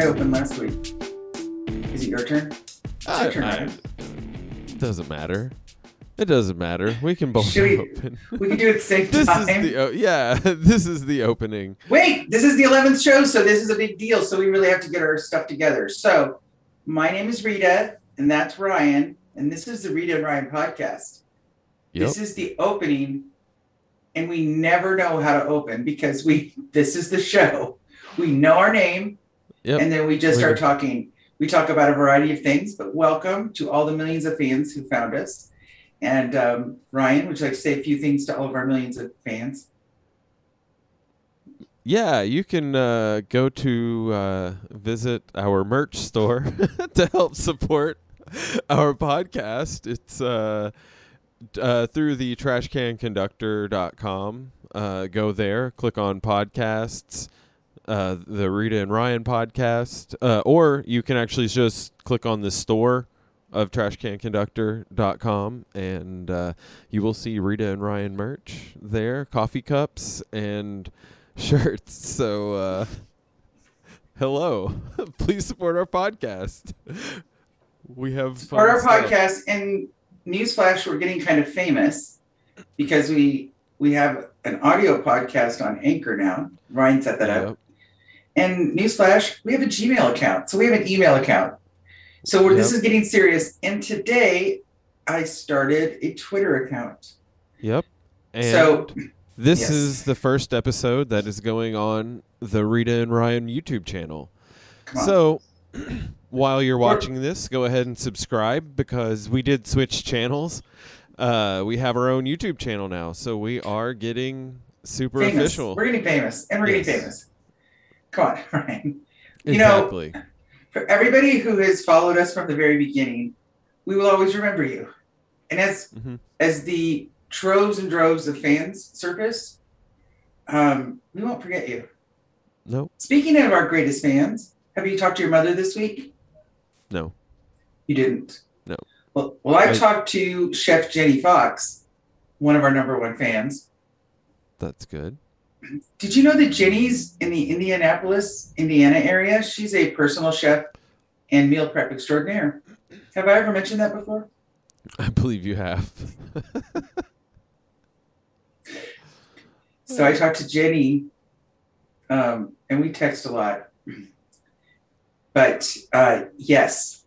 I opened last week. Is it your turn? It's I- your turn. I- Ryan. it doesn't matter. It doesn't matter. We can both we- open. We can do it at the same this time. is the o- yeah. This is the opening. Wait, this is the 11th show, so this is a big deal. So we really have to get our stuff together. So my name is Rita, and that's Ryan, and this is the Rita and Ryan podcast. Yep. This is the opening, and we never know how to open because we this is the show. We know our name, Yep. and then we just start talking. We talk about a variety of things, but welcome to all the millions of fans who found us. And um, Ryan, would you like to say a few things to all of our millions of fans? Yeah, you can uh, go to uh, visit our merch store to help support our podcast. It's uh, uh, through the trashcanconductor.com. Uh, go there, click on podcasts, uh, the Rita and Ryan podcast, uh, or you can actually just click on the store of trashcanconductor.com and uh, you will see Rita and Ryan merch there, coffee cups and shirts. So, uh, hello. Please support our podcast. We have fun Part our stuff. podcast and newsflash, we're getting kind of famous because we we have an audio podcast on Anchor now. Ryan set that up. Yep. And newsflash, we have a Gmail account. So we have an email account. So we're, this is getting serious. And today I started a Twitter account. Yep. And so this yes. is the first episode that is going on the Rita and Ryan YouTube channel. So, while you're watching this, go ahead and subscribe because we did switch channels. Uh, we have our own YouTube channel now, so we are getting super famous. official. We're getting famous. And we're getting famous. Come on, Ryan. you know- exactly. For everybody who has followed us from the very beginning, we will always remember you. And as mm-hmm. as the troves and droves of fans surface, um, we won't forget you. Nope. Speaking of our greatest fans, have you talked to your mother this week? No. You didn't. No. Well, well, I I- talked to Chef Jenny Fox, one of our number one fans. That's good. Did you know that Jenny's in the Indianapolis, Indiana area? She's a personal chef and meal prep extraordinaire. Have I ever mentioned that before? I believe you have. So I talked to Jenny, um, and we text a lot. But uh, yes,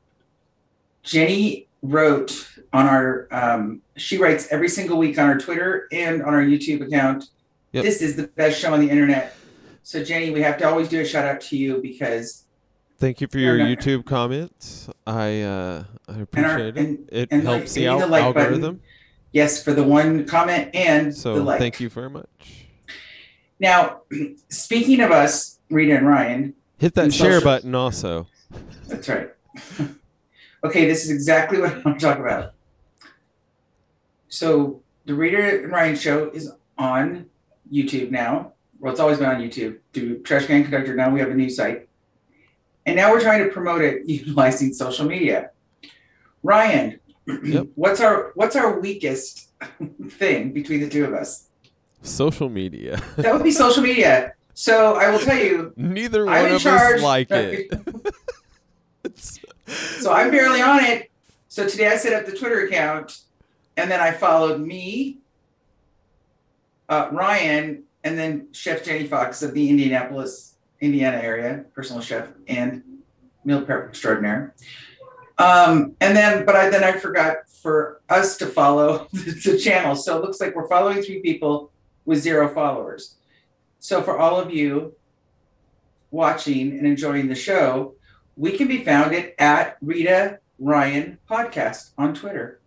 Jenny wrote on our. Um, she writes every single week on our Twitter and on our YouTube account. Yep. This is the best show on the internet. So Jenny, we have to always do a shout out to you because Thank you for your no- YouTube comments. I uh, I appreciate it. and- it and helps like- the al- the like button. algorithm. yes, for the one comment and So the like. thank you very much. Now, speaking of us, Rita and Ryan, Hit that share button also. That's right. okay, this is exactly what I want to talk about. So the Rita and Ryan show is on YouTube now. Well, it's always been on YouTube. Do Trash Can Conductor now we have a new site. And now we're trying to promote it utilizing social media. Ryan, Yep. what's our what's our weakest thing between the two of us? Social media. That would be social media. So I will tell you, Neither one of charge. us like it. So I'm barely on it. So today I set up the Twitter account, and then I followed me, uh, Ryan, and then Chef Jenny Fox of the Indianapolis, Indiana area, personal chef and meal prep extraordinaire. Um, and then, but I then I forgot for us to follow the channel. So it looks like we're following three people with zero followers. So for all of you watching and enjoying the show, we can be founded at Rita Ryan Podcast on Twitter.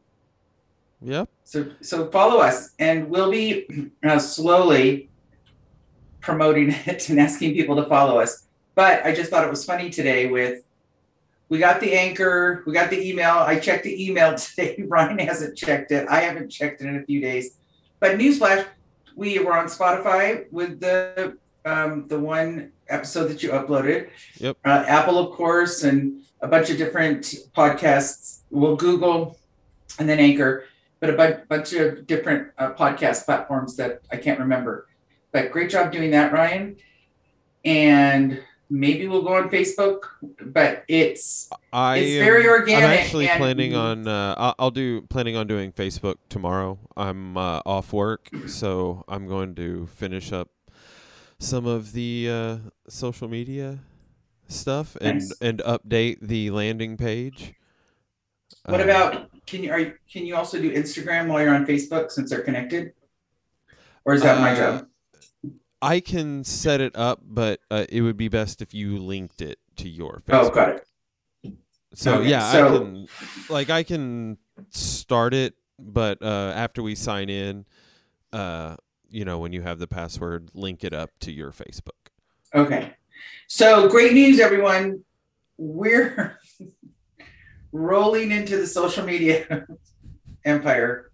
Yep. So so follow us, and we'll be uh, slowly promoting it and asking people to follow us. But I just thought it was funny today with we got the anchor, we got the email. I checked the email today. Ryan hasn't checked it. I haven't checked it in a few days. But newsflash, we were on Spotify with the um, the one episode that you uploaded. Yep. Uh, Apple, of course, and a bunch of different podcasts. Well, Google, and then Anchor, but a bu- bunch of different uh, podcast platforms that I can't remember. But great job doing that, Ryan. And maybe we'll go on Facebook, but it's I it's am- very organic. I'm actually planning on. Uh, I'll, I'll do planning on doing Facebook tomorrow. I'm uh, off work, so I'm going to finish up some of the uh, social media stuff and Nice. and update the landing page. What Uh, about can you are you, can you also do Instagram while you're on Facebook since they're connected? Or is that my Uh, job? I can set it up, but uh, it would be best if you linked it to your Facebook. Oh, got it. So Okay, yeah, I can like I can start it, but uh, after we sign in, uh, you know, when you have the password, link it up to your Facebook. Okay. So great news, everyone. We're rolling into the social media empire.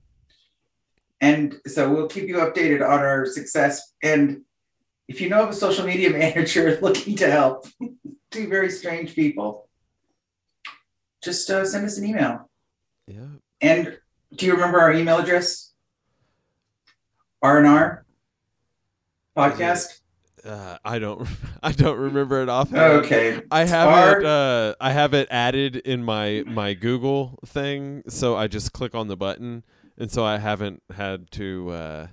And so we'll keep you updated on our success. And if you know of a social media manager looking to help two very strange people, just uh, send us an email. Yeah. And do you remember our email address? R and R podcast. Uh, I don't. I don't remember it offhand. Okay. I have it. Uh, I have it added in my my Google thing, so I just click on the button, and so I haven't had to. Uh,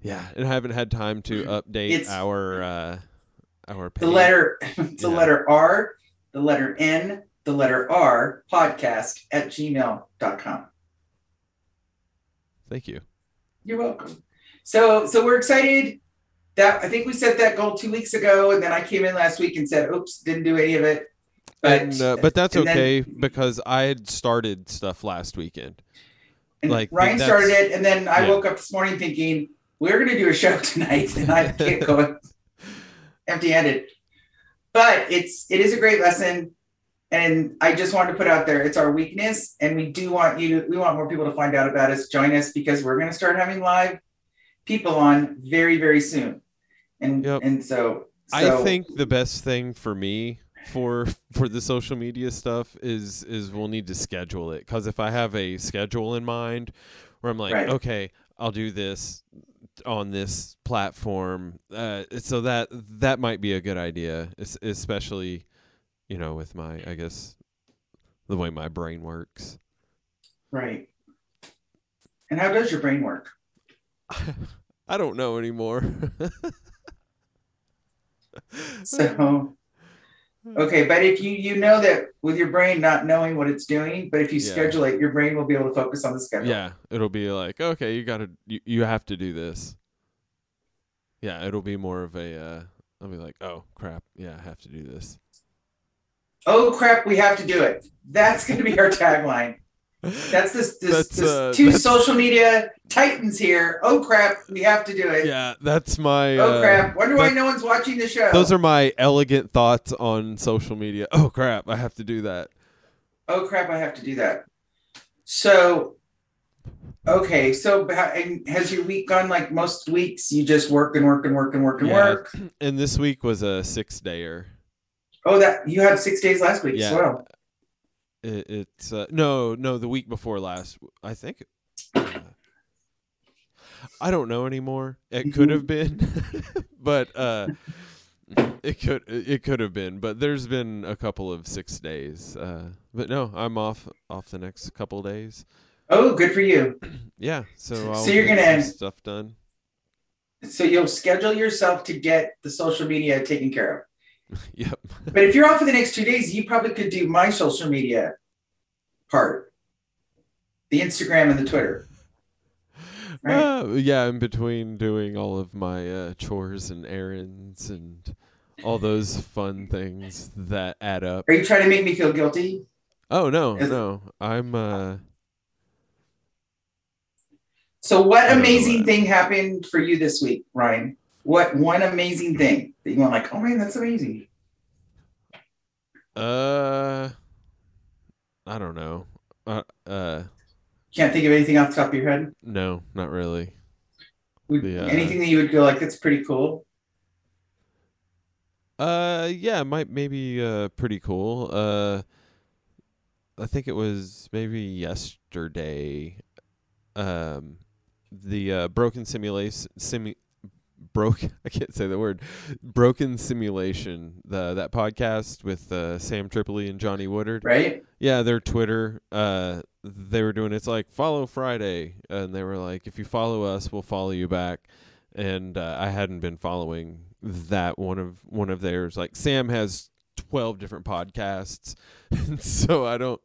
yeah, and I haven't had time to update It's- our uh, our page. The letter, the Yeah. letter R, the letter N, the letter R, podcast at gmail.com. Thank you. You're welcome. So, so we're excited that I think we set that goal two weeks ago, and then I came in last week and said, "Oops, didn't do any of it." But and, uh, but that's and then- okay because I had started stuff last weekend. and like, Ryan started it, and then I yeah. woke up this morning thinking we're going to do a show tonight, and I can't go empty-handed. But it's it is a great lesson, and I just wanted to put out there it's our weakness, and we do want you to we want more people to find out about us, join us because we're going to start having live people on very very soon, and Yep. and so, I think the best thing for me for for the social media stuff is is we'll need to schedule it because if I have a schedule in mind where I'm like, Right. okay, I'll do this on this platform, uh, so that that might be a good idea, es- especially you know with my I guess the way my brain works. right. And how does your brain work? I don't know anymore. So, okay, but if you you know that with your brain not knowing what it's doing, but if you Yeah. schedule it, your brain will be able to focus on the schedule. Yeah, it'll be like, okay, you gotta, you, you have to do this. Yeah, it'll be more of a, uh, I'll be like, oh crap, yeah, I have to do this. Oh crap, we have to do it. That's going to be our tagline. That's this this, That's, this uh, two that's- social media titans here. Oh crap, we have to do it. yeah, that's my. Oh uh, crap, wonder why no one's watching the show. Those are my elegant thoughts on social media. Oh crap, I have to do that. oh crap, I have to do that. So, okay, so and has your week gone like most weeks? You just work and work and work and work and Yeah. work. And this week was a six dayer. Oh, that you had six days last week as well. It, it's uh, no, no, the week before last. I think. Uh, I don't know anymore. It could have been, but uh, it could it could have been. But there's been a couple of six days. Uh, but no, I'm off off the next couple days. Oh, good for you. Yeah, so I'll So you're gonna- stuff done. So you'll schedule yourself to get the social media taken care of. yep. But if you're off for the next two days, you probably could do my social media part, the Instagram and the Twitter. Right. Uh, yeah, in between doing all of my uh, chores and errands and all those fun things that add up. Are you trying to make me feel guilty? Oh no, no. I'm uh So, what I don't know amazing that. thing happened for you this week, Ryan? What one amazing thing that you went like, oh man, that's amazing. Uh I don't know. Uh uh Can't think of anything off the top of your head. no, not really. Would, The, uh, anything that you would go like, that's pretty cool. Uh yeah, might maybe uh pretty cool. Uh I think it was maybe yesterday. Um the uh broken simulation simu- broke. I can't say the word. Broken Simulation. The that podcast with uh, Sam Tripoli and Johnny Woodard. Right. Yeah, their Twitter. Uh, they were doing it's like follow Friday, and they were like, if you follow us, we'll follow you back. And uh, I hadn't been following that one of one of theirs. Like Sam has twelve different podcasts, and so I don't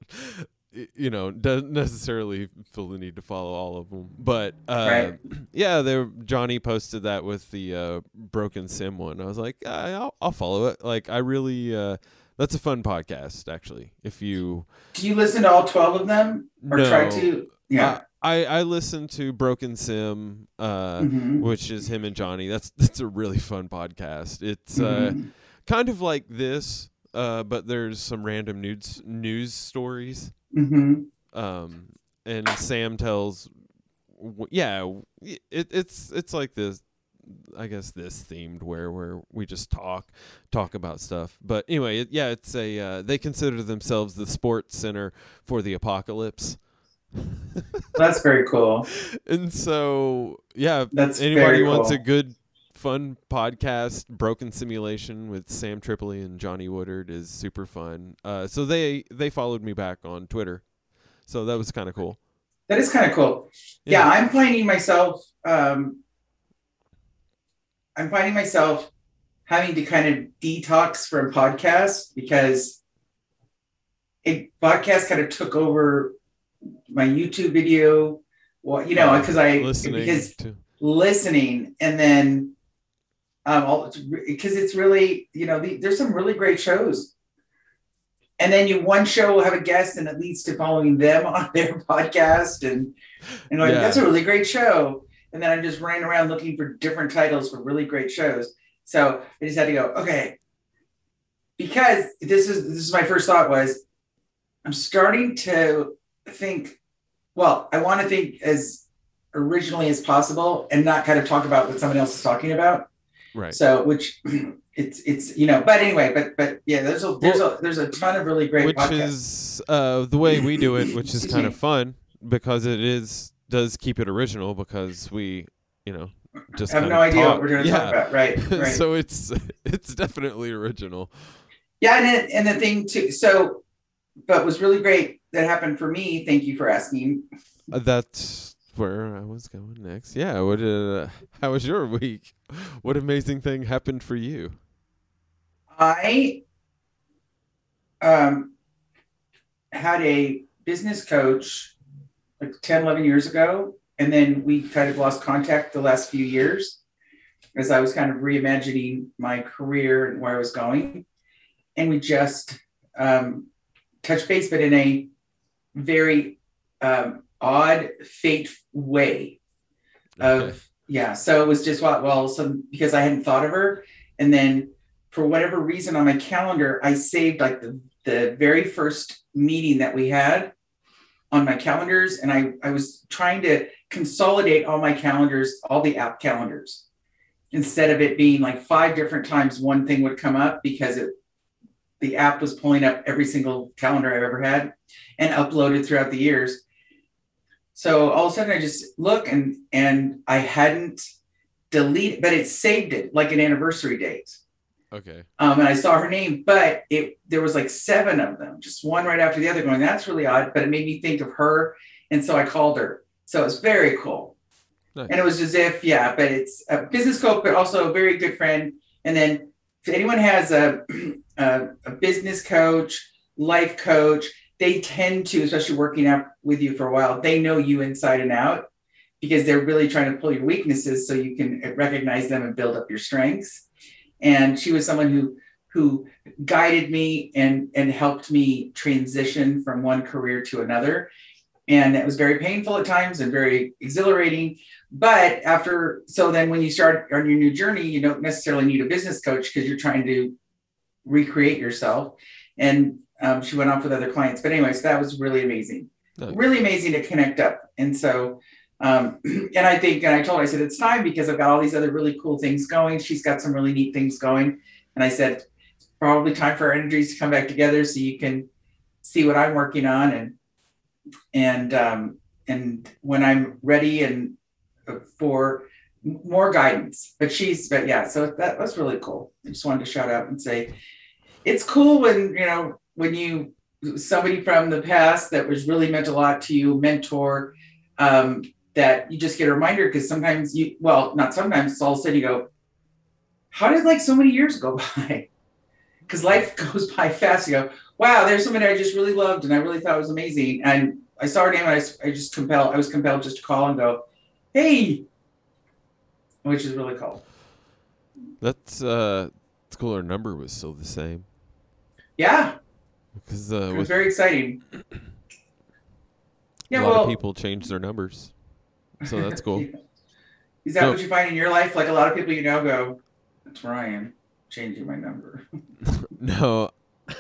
you know doesn't necessarily feel the need to follow all of them but uh Right. yeah there johnny posted that with the uh broken sim one i was like I'll, I'll follow it like i really uh that's a fun podcast actually if you Do you listen to all 12 of them or no, try to? Yeah. I, I listened to broken sim uh Mhm. which is him and johnny that's that's a really fun podcast it's uh Mhm. kind of like this uh but there's some random news news stories Mhm. um and sam tells yeah it, it's it's like this i guess this themed where where we just talk talk about stuff but anyway it, yeah it's a uh, they consider themselves the sports center for the apocalypse That's very cool. and so yeah That's anybody very wants cool. a good fun podcast broken simulation with sam tripoli and johnny woodard is super fun uh so they they followed me back on twitter so that was kind of cool That is kind of cool. Yeah. I'm finding myself um I'm finding myself having to kind of detox from podcasts because a podcast kind of took over my YouTube video. Well, you know, because I listening because to listening and then um because it's really you know the, there's some really great shows. And then you one show will have a guest and it leads to following them on their podcast and and like Yeah. that's a really great show. And then i'm just running around looking for different titles for really great shows. So i just had to go okay. Because this is this is my first thought was i'm starting to think well i want to think as originally as possible and not kind of talk about what someone else is talking about right. So which it's it's you know but anyway but but yeah there's a there's a there's a ton of really great which podcasts. is uh the way we do it which is kind of fun because it is does keep it original because we you know just I have no idea talk. what we're going to yeah. talk about. Right right. So it's it's definitely original. Yeah and it, and the thing too so but was really great that happened for me. Thank you for asking. Uh, that's where I was going next. Yeah, what uh, how was your week? What amazing thing happened for you? I um, had a business coach like 10, 11 years ago. And then we kind of lost contact the last few years as I was kind of reimagining my career and where I was going. And we just um, touched base, but in a very um, odd, fate way of Okay. yeah. So it was just what well some because i hadn't thought of her. And then for whatever reason on my calendar i saved like the, the very first meeting that we had on my calendars. And i i was trying to consolidate all my calendars all the app calendars instead of it being like five different times one thing would come up because it the app was pulling up every single calendar i've ever had and uploaded throughout the years so all of a sudden I just look and and I hadn't deleted, but it saved it like an anniversary date. Okay. Um, and I saw her name, but it there was like seven of them, just one right after the other, going, that's really odd. But it made me think of her. And so I called her. So it was very cool. Nice. And it was as if, yeah, but it's a business coach, but also a very good friend. And then if anyone has a, a, a business coach, life coach, they tend to, especially working out with you for a while, they know you inside and out because they're really trying to pull your weaknesses so you can recognize them and build up your strengths. And she was someone who who guided me and and helped me transition from one career to another. And it was very painful at times and very exhilarating. But after, so then when you start on your new journey, you don't necessarily need a business coach because you're trying to recreate yourself. And um, she went off with other clients. But anyways, that was really amazing. Nice. Really amazing to connect up. And so, um, and I think, and I told her, I said, it's time because I've got all these other really cool things going. She's got some really neat things going. And I said, probably time for our energies to come back together so you can see what I'm working on and, and, um, and when I'm ready and uh, for more guidance. But she's, but yeah, so that was really cool. I just wanted to shout out and say, it's cool when you know when you somebody from the past that was really meant a lot to you, mentor, um, that you just get a reminder because sometimes you, well, not sometimes, all of a sudden you go, how did like so many years go by? Because life goes by fast. You go, wow, there's somebody I just really loved and I really thought was amazing. And I saw her name and I, I just compelled, I was compelled just to call and go, hey, which is really cool. That's uh, it's cool. Our number was still the same Yeah, because it uh, was very exciting. Yeah, a lot well, of people change their numbers, so that's cool. Is that No. what you find in your life? Like a lot of people you know go, that's Ryan changing my number. no,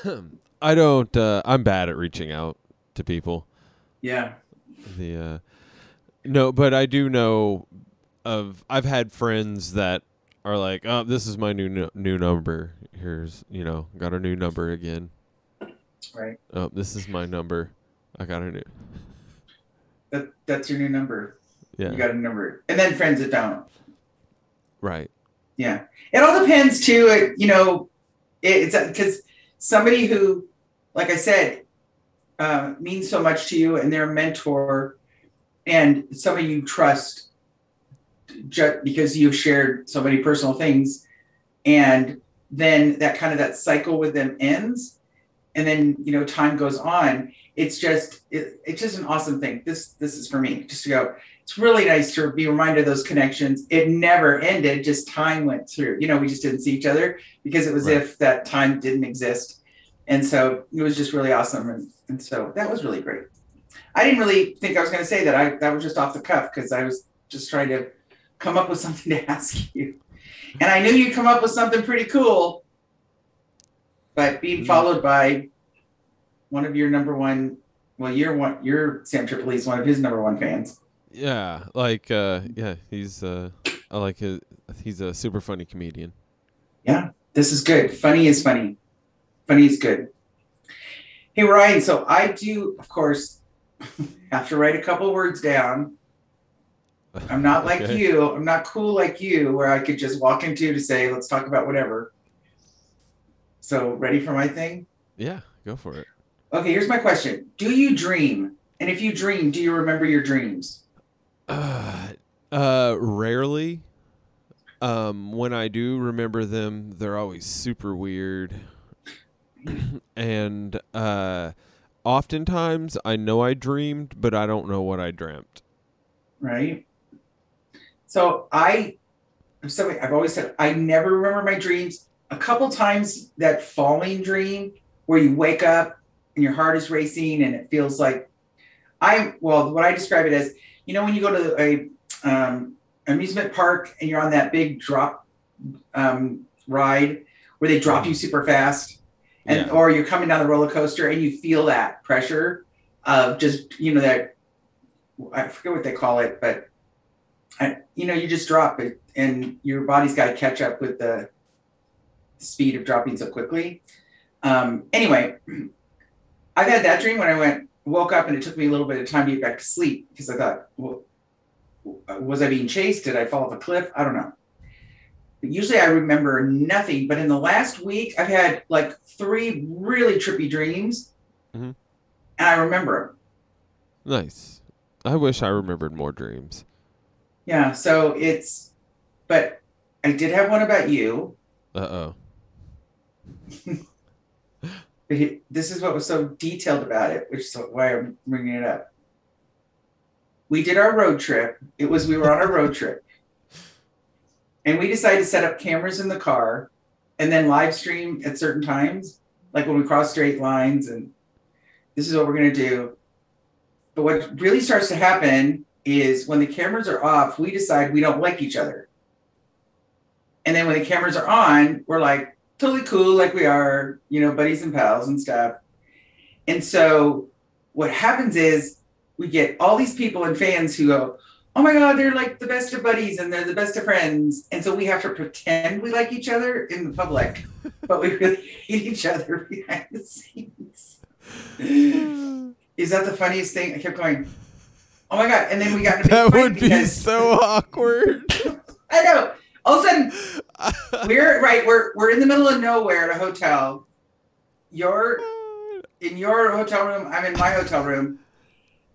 I don't. Uh, I'm bad at reaching out to people. yeah. The uh, no, but I do know of. I've had friends that are like, "Oh, this is my new nu- new number. Here's you know, got a new number again. Right. Oh, this is my number. I got a new. That that's your new number. Yeah, You got a number. And then friends that don't. right. Yeah. It all depends too. You know, it, it's because somebody who, like I said, uh, means so much to you and they're a mentor and somebody you trust just because you've shared so many personal things. And then that kind of that cycle with them ends. And then, you know, time goes on. It's just, it, it's just an awesome thing. This, this is for me just to go, it's really nice to be reminded of those connections. It never ended, just time went through. You know, we just didn't see each other because it was Right. if that time didn't exist. And so it was just really awesome. And, and so that was really great. I didn't really think I was going to say that. I that was just off the cuff because I was just trying to come up with something to ask you. And I knew you'd come up with something pretty cool. But being Mm. followed by one of your number one, well, you're one, you're Sam Tripoli is one of his number one fans. Yeah, like uh, yeah, he's uh, I like his. He's a super funny comedian. Yeah, this is good. Funny is funny. Funny is good. Hey Ryan, so I do, of course, have to write a couple words down. I'm not like Okay. you. I'm not cool like you, where I could just walk into to say, let's talk about whatever. So, ready for my thing? Yeah, go for it. Okay, here's my question Do you dream? And if you dream, do you remember your dreams? Uh, uh, rarely. Um, when I do remember them, they're always super weird. and uh, oftentimes I know I dreamed, but I don't know what I dreamt. right? So I, I'm sorry, I've always said I never remember my dreams. A couple times that falling dream where you wake up and your heart is racing and it feels like I well, what I describe it as, you know, when you go to a um, amusement park and you're on that big drop um, ride where they drop you super fast, and Yeah. or you're coming down the roller coaster and you feel that pressure of just you know that I forget what they call it, but I, you know, you just drop it and your body's got to catch up with the speed of dropping so quickly. Um, anyway, I've had that dream when I went, woke up and it took me a little bit of time to get back to sleep because I thought, well, was I being chased? Did I fall off a cliff? I don't know. But usually I remember nothing. But in the last week, I've had like three really trippy dreams mm-hmm. and I remember them. Nice. I wish I remembered more dreams. Yeah, so it's, but I did have one about you. Uh oh. This is what was so detailed about it, which is why I'm bringing it up. We did our road trip. It was we were on a road trip, and we decided to set up cameras in the car, and then live stream at certain times, like when we cross straight lines, and this is what we're gonna do. But what really starts to happen is when the cameras are off, we decide we don't like each other. And then when the cameras are on, we're like totally cool, like we are, you know, buddies and pals and stuff. And so what happens is we get all these people and fans who go, oh my God, they're like the best of buddies and they're the best of friends. And so we have to pretend we like each other in the public, but we really hate each other behind the scenes. Is that the funniest thing? I kept going, oh my God. And then we got that would be because- so awkward. I know. All of a sudden, we're right. We're we're in the middle of nowhere at a hotel. You're in your hotel room. I'm in my hotel room,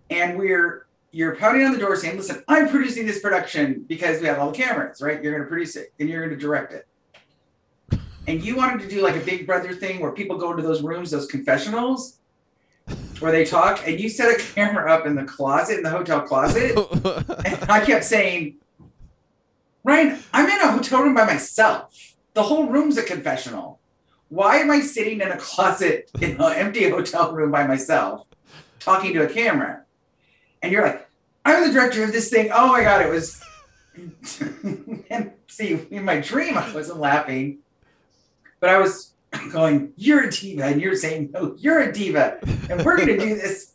and we're you're pounding on the door saying, "Listen, I'm producing this production because we have all the cameras, right? You're going to produce it and you're going to direct it." And you wanted to do like a Big Brother thing where people go into those rooms, those confessionals, where they talk, and you set a camera up in the closet, in the hotel closet, and I kept saying, Ryan, I'm in a hotel room by myself. The whole room's a confessional. Why am I sitting in a closet in an empty hotel room by myself talking to a camera? And you're like, I'm the director of this thing. Oh my God, it was. and see, in my dream, I wasn't laughing, but I was going, You're a diva. And you're saying, No, you're a diva. And we're going to do this.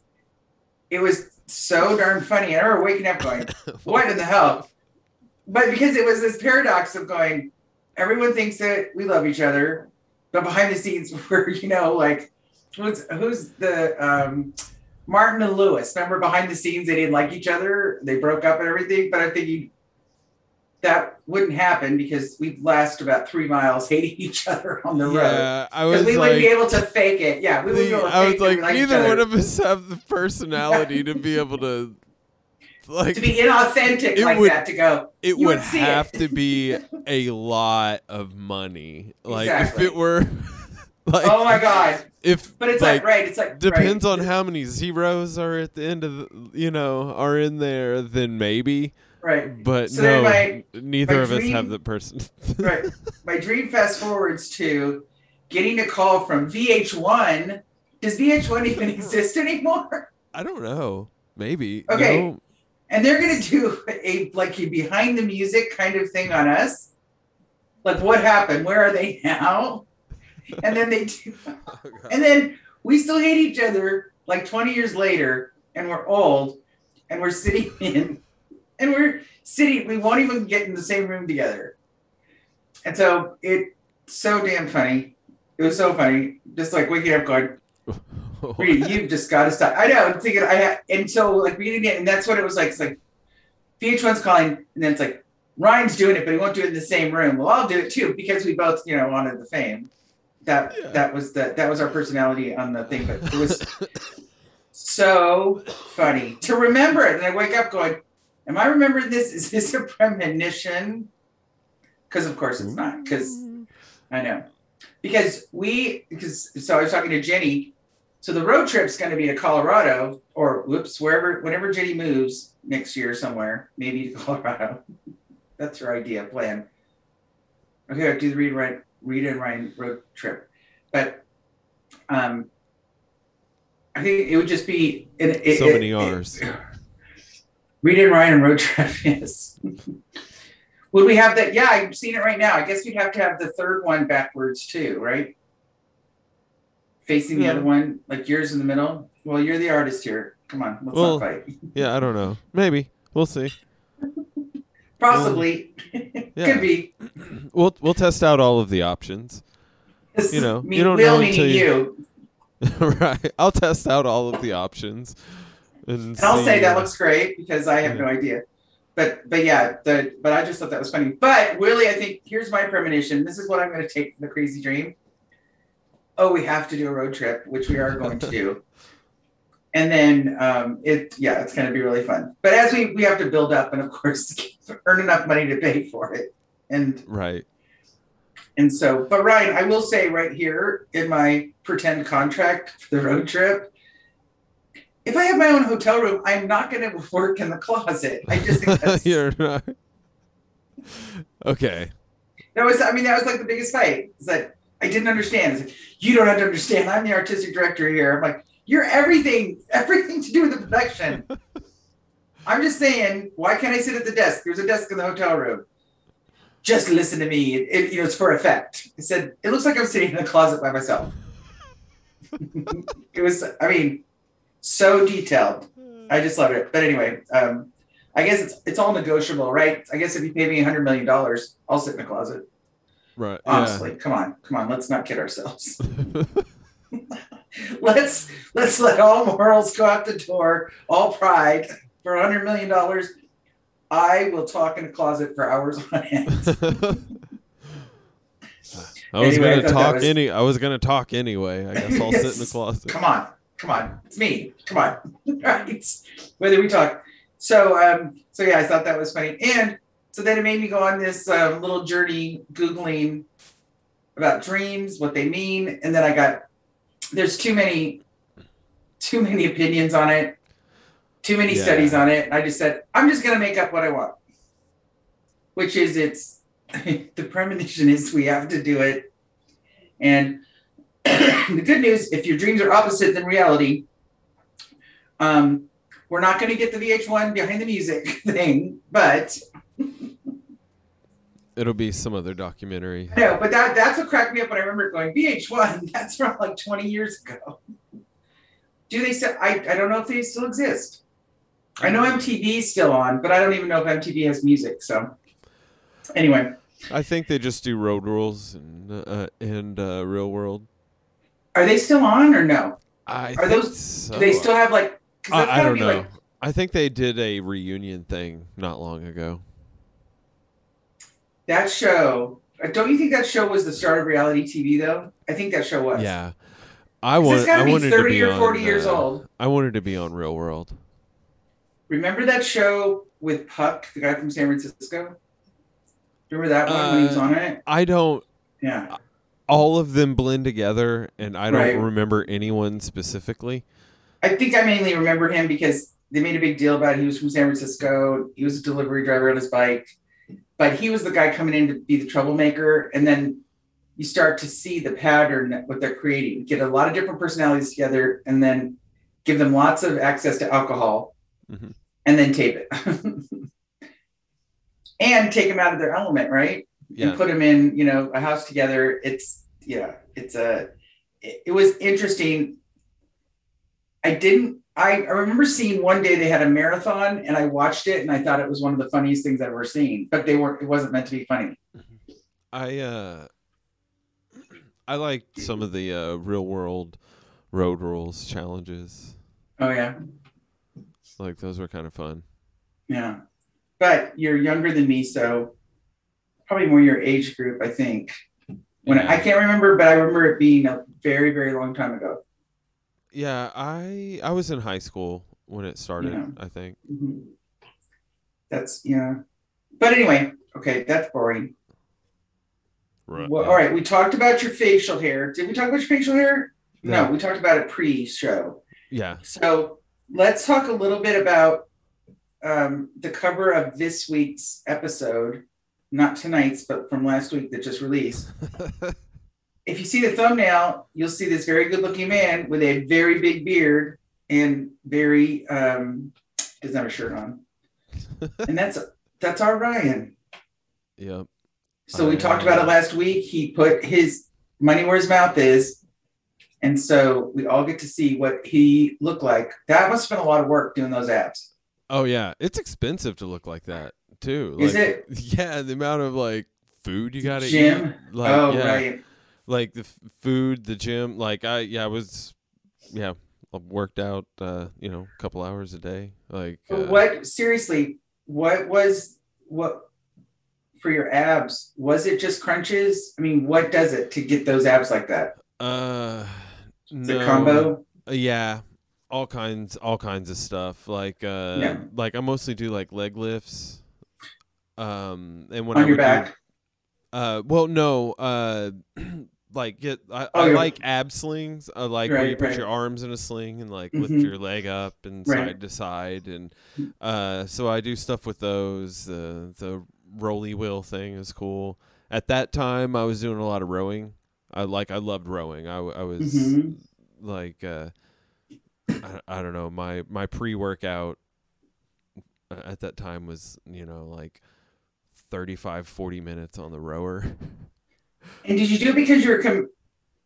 It was so darn funny. I remember waking up going, What in the hell? But because it was this paradox of going, everyone thinks that we love each other, but behind the scenes, we're, you know, like, who's, who's the, um, Martin and Lewis. Remember behind the scenes, they didn't like each other. They broke up and everything. But I think that wouldn't happen because we'd last about three miles hating each other on the road. yeah, I was we like, would be able to fake it. Yeah, we would be able to I was like, each neither one of us have the personality to be able to, like, to be inauthentic like would- that to go. it would would have it. to be a lot of money. Like, Exactly. if it were, like, Oh my god! if But it's like like, right. It's like depends right, on how many zeros are at the end of the, you know are in there then maybe right. but So no my- neither my of us have the person right. My dream fast forwards to getting a call from VH1. Does VH1 even exist anymore? i don't know maybe Okay. No. And they're gonna do a like a behind the music kind of thing on us. Like what happened? Where are they now? And then they do Oh, And then we still hate each other like 20 years later, and we're old, and we're sitting in, and we're sitting, we won't even get in the same room together. And so it's so damn funny. It was so funny. Just like waking up going, Reed, you've just got to stop. I know. I'm thinking, I and so like reading it, and that's what it was like. It's like VH1's calling, and then it's like Ryan's doing it, but he won't do it in the same room. Well, I'll do it too because we both, you know, wanted the fame. That Yeah. that was the that was our personality on the thing, but it was so funny to remember it. And I wake up going, "Am I remembering this? Is this a premonition?" Because of course it's not. Because mm. I know. Because we, because so I was talking to Jenny. So the road trip's going to be to Colorado, or whoops, wherever, whenever Jenny moves next year somewhere, maybe to Colorado. That's her idea plan. Okay, I'll do the Rita, Ryan, Rita and Ryan road trip, but um, I think it would just be it, it, so it- many r's Rita and Ryan and road trip, yes. Would we have that? Yeah, I'm seeing it right now. I guess we'd have to have the third one backwards too, right? Facing the Yeah. other one, like yours in the middle. Well, you're the artist here. Come on, let's Well- not fight. yeah i don't know maybe we'll see Possibly, yeah. could be. we'll we'll test out all of the options You know, Me, you don't Will know until you- you. right i'll test out all of the options and, And I'll say that looks great because I have Yeah. no idea. But but yeah, the but I just thought that was funny. But really, I think here's my premonition. This is what I'm going to take from the crazy dream. Oh, we have to do a road trip, which we are going to do. And then um, it yeah, it's going to be really fun. But as we we have to build up and of course earn enough money to pay for it. And right and so, but Ryan, I will say right here in my pretend contract for the road trip, if I have my own hotel room, I'm not going to work in the closet. I just think that's, you're not okay that was, I mean, that was like the biggest fight. Is that I didn't understand. Like, you don't have to understand. I'm the artistic director here. I'm like, you're everything, everything to do with the production. I'm just saying, why can't I sit at the desk? There's a desk in the hotel room. Just listen to me. It, it- you know, it's for effect. I said, it looks like I'm sitting in a closet by myself. it was, I mean, so detailed. I just loved it. But anyway, um, I guess it's it's all negotiable, right? I guess if you pay me a hundred million dollars, I'll sit in a closet. Right Honestly, come on, come on, let's not kid ourselves. let's let's let all morals go out the door, all pride for a hundred million dollars. I will talk in a closet for hours on end. I was Anyway, gonna talk was- any. I was gonna talk anyway. I guess I'll sit in the closet. Come on, come on, it's me. Come on, right? Whether we talk. So, um, so yeah, I thought that was funny, and so then it made me go on this um, little journey googling about dreams, what they mean, and then I got there's too many, too many opinions on it, too many Yeah. studies on it. And I just said I'm just gonna make up what I want, which is it's the premonition is we have to do it, and the good news, if your dreams are opposite than reality, um, we're not going to get the VH1 behind the music thing, but It'll be some other documentary. no, but that that's what cracked me up when I remember going VH1. That's from like 20 years ago. Do they still? I I don't know if they still exist. I know MTV's still on, but I don't even know if MTV has music. So anyway, I think they just do road rules and uh, and uh, real world. are they still on or no? I Are those- so. Do they still have like? I, I don't know. like I think they did a reunion thing not long ago. That show, uh, don't you think that show was the start of reality TV though? I think that show was. Yeah, I want. I be wanted 30 to be or 40 on, years uh, old. I wanted to be on Real World. Remember that show with Puck, the guy from San Francisco? Remember that one when he was Uh, on it? I don't. Yeah. All of them blend together, and I don't Right. remember anyone specifically. I think I mainly remember him because they made a big deal about he was from San Francisco. He was a delivery driver on his bike, but he was the guy coming in to be the troublemaker. And then you start to see the pattern that what they're creating. Get a lot of different personalities together, and then give them lots of access to alcohol, Mhm. and then tape it, and take them out of their element, right? Yeah, and put them in you know a house together it's yeah it's a it, it was interesting i didn't I, I remember seeing one day they had a marathon and i watched it and i thought it was one of the funniest things i've ever seen but they weren't it wasn't meant to be funny. I uh, I liked some of the uh, real world road rules challenges. oh yeah. Like those were kind of fun. yeah. But you're younger than me so probably more your age group i think. When I, I can't remember but i remember it being a very very long time ago Yeah, I I was in high school when it started. Yeah. I think. Mhm. That's yeah. But anyway, okay, that's boring. Right. Well, all right, we talked about your facial hair. Did we talk about your facial hair? No, No. we talked about it pre-show. Yeah. So let's talk a little bit about um, the cover of this week's episode, not tonight's, but from last week that just released. If you see the thumbnail, you'll see this very good-looking man with a very big beard and very um, doesn't have a shirt on, and that's that's our Ryan. yep. So we I, talked about it last week. He put his money where his mouth is. And so we all get to see what he looked like. That must have been a lot of work doing those abs. Oh yeah, it's expensive to look like that too. Is Like, it? Yeah, the amount of like food you gotta Gym? eat. Like, oh, yeah, right. Like the f- food, the gym. Like I, yeah, I was, yeah, I worked out. Uh, you know, a couple hours a day. Like uh, What seriously, what was what for your abs? Was it just crunches? I mean, what does it to get those abs like that? Uh, no. it combo? Uh, yeah, all kinds, all kinds of stuff. Like, uh, Yeah. like I mostly do like leg lifts. Um, and when On I your would do- back? uh, well, no, uh, like get I, Oh, I like ab slings. I like where you put right. your arms in a sling and like lift Mhm. your leg up and Right. side to side, and uh, so I do stuff with those. The the rolly wheel thing is cool. At that time, I was doing a lot of rowing. I like I loved rowing. I I was Mhm. like uh I, I don't know my my pre-workout uh, at that time was you know like 35 40 minutes on the rower And did you do it because you were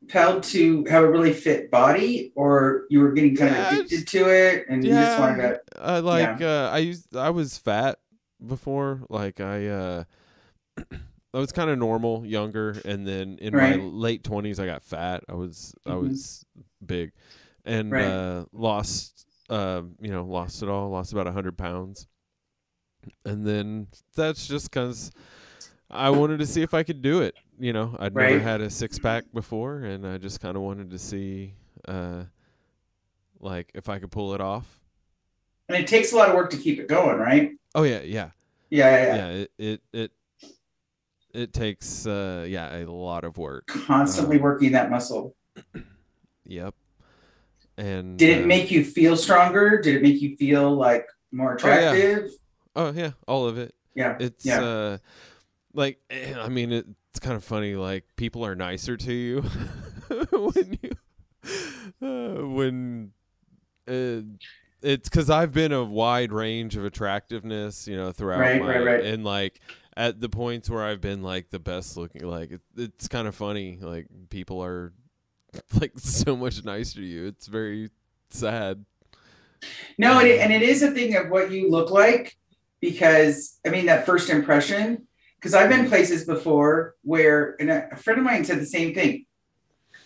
compelled to have a really fit body, or you were getting kind Yeah, of I addicted to it, and you just wanted to? I like uh I used I was fat before like I uh I was kind of normal younger and then in my late 20s I got fat I was I Mhm. was big and Right. uh lost uh you know lost it all lost about a 100 pounds and then that's just because I wanted to see if I could do it. You know, I'd never had a six pack before, and I just kind of wanted to see, uh, like if I could pull it off. And it takes a lot of work to keep it going, right? Oh yeah, yeah, Yeah, yeah, yeah. yeah. it it it it takes uh yeah a lot of work. Constantly working that muscle. Yep. And Did it uh, make you feel stronger? Did it make you feel like more Oh, yeah. attractive? Oh yeah, all of it. yeah. It's Yeah. uh like eh, I mean it's kind of funny like people are nicer to you when you uh, when uh, it's cuz I've been a wide range of attractiveness, you know, throughout Right, my right, right. and like at the points where I've been like the best looking like it, it's kind of funny like people are like so much nicer to you. It's very sad. No, it, and it is a thing of what you look like because I mean that first impression. Because I've been places before where, and a, friend of mine said the same thing.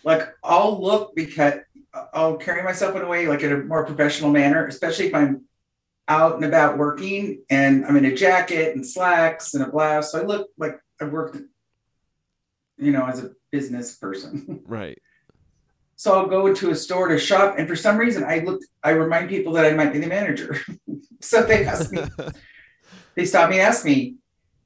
Like I'll look because I'll carry myself in a way like in a more professional manner, especially if I'm out and about working and I'm in a jacket and slacks and a blouse. So I look like I've worked, you know, as a business person. Right. So I'll go into a store to shop, and for some reason, I look. I remind people that I might be the manager. so they ask me. they stop me and ask me,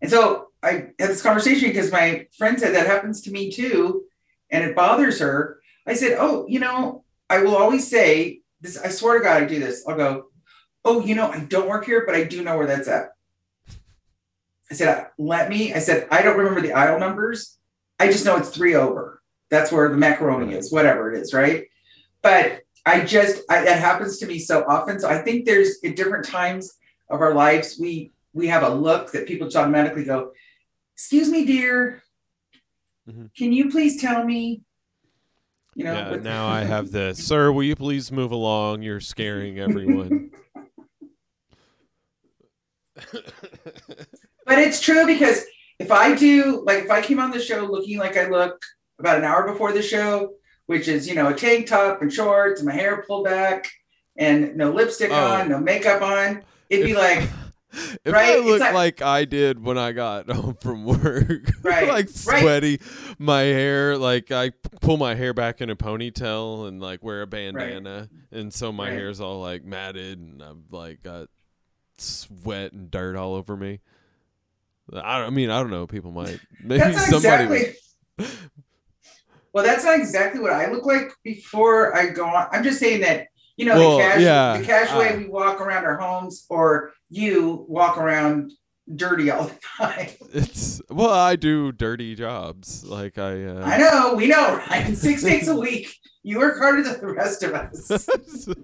and so I had this conversation because my friend said that happens to me too, and it bothers her. I said, "Oh, you know, I will always say this. I swear to God, I do this. I'll go, oh, you know, I don't work here, but I do know where that's at." I said, "Let me." I said, "I don't remember the aisle numbers. I just know it's three over." That's where the macaroni is, whatever it is, right? But I just I, that happens to me so often. So I think there's at different times of our lives we we have a look that people just automatically go, "Excuse me, dear, Mhm. can you please tell me?" You know. yeah, now I have the sir. Will you please move along? You're scaring everyone. But it's true because if I do, like, if I came on the show looking like I look about an hour before the show, which is, you know, a tank top and shorts and my hair pulled back and no lipstick Oh. on, no makeup on, it'd be If- like, if Right? I look like- like, I did when I got home from work, Right, like right. sweaty, my hair, like I pull my hair back in a ponytail and like wear a bandana, and so my Right. hair's all like matted, and I've like got sweat and dirt all over me. I, I mean, I don't know. People might maybe somebody. exactly. Well, that's not exactly what I look like before I go on. I'm just saying that, you know, Well, the, cash, yeah, the casual way I- we walk around our homes or you walk around dirty all the time. It's well, I do dirty jobs. Like I. Uh, I know, we know, right? Six days a week. You work harder than the rest of us.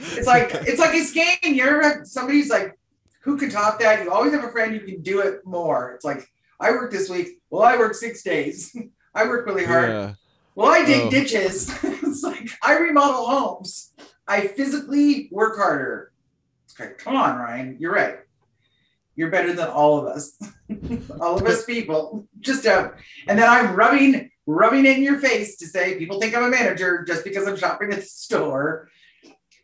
It's like it's like a game. You ever have somebody's like, who can top that? You always have a friend who can do it more. It's like I work this week. Well, I work six days. I work really hard. yeah. Well, I dig Oh. ditches. it's like I remodel homes. I physically work harder. It's like, come on, Ryan. You're right. You're better than all of us. all of us people. Just uh, and then I'm rubbing rubbing it in your face to say people think I'm a manager just because I'm shopping at the store.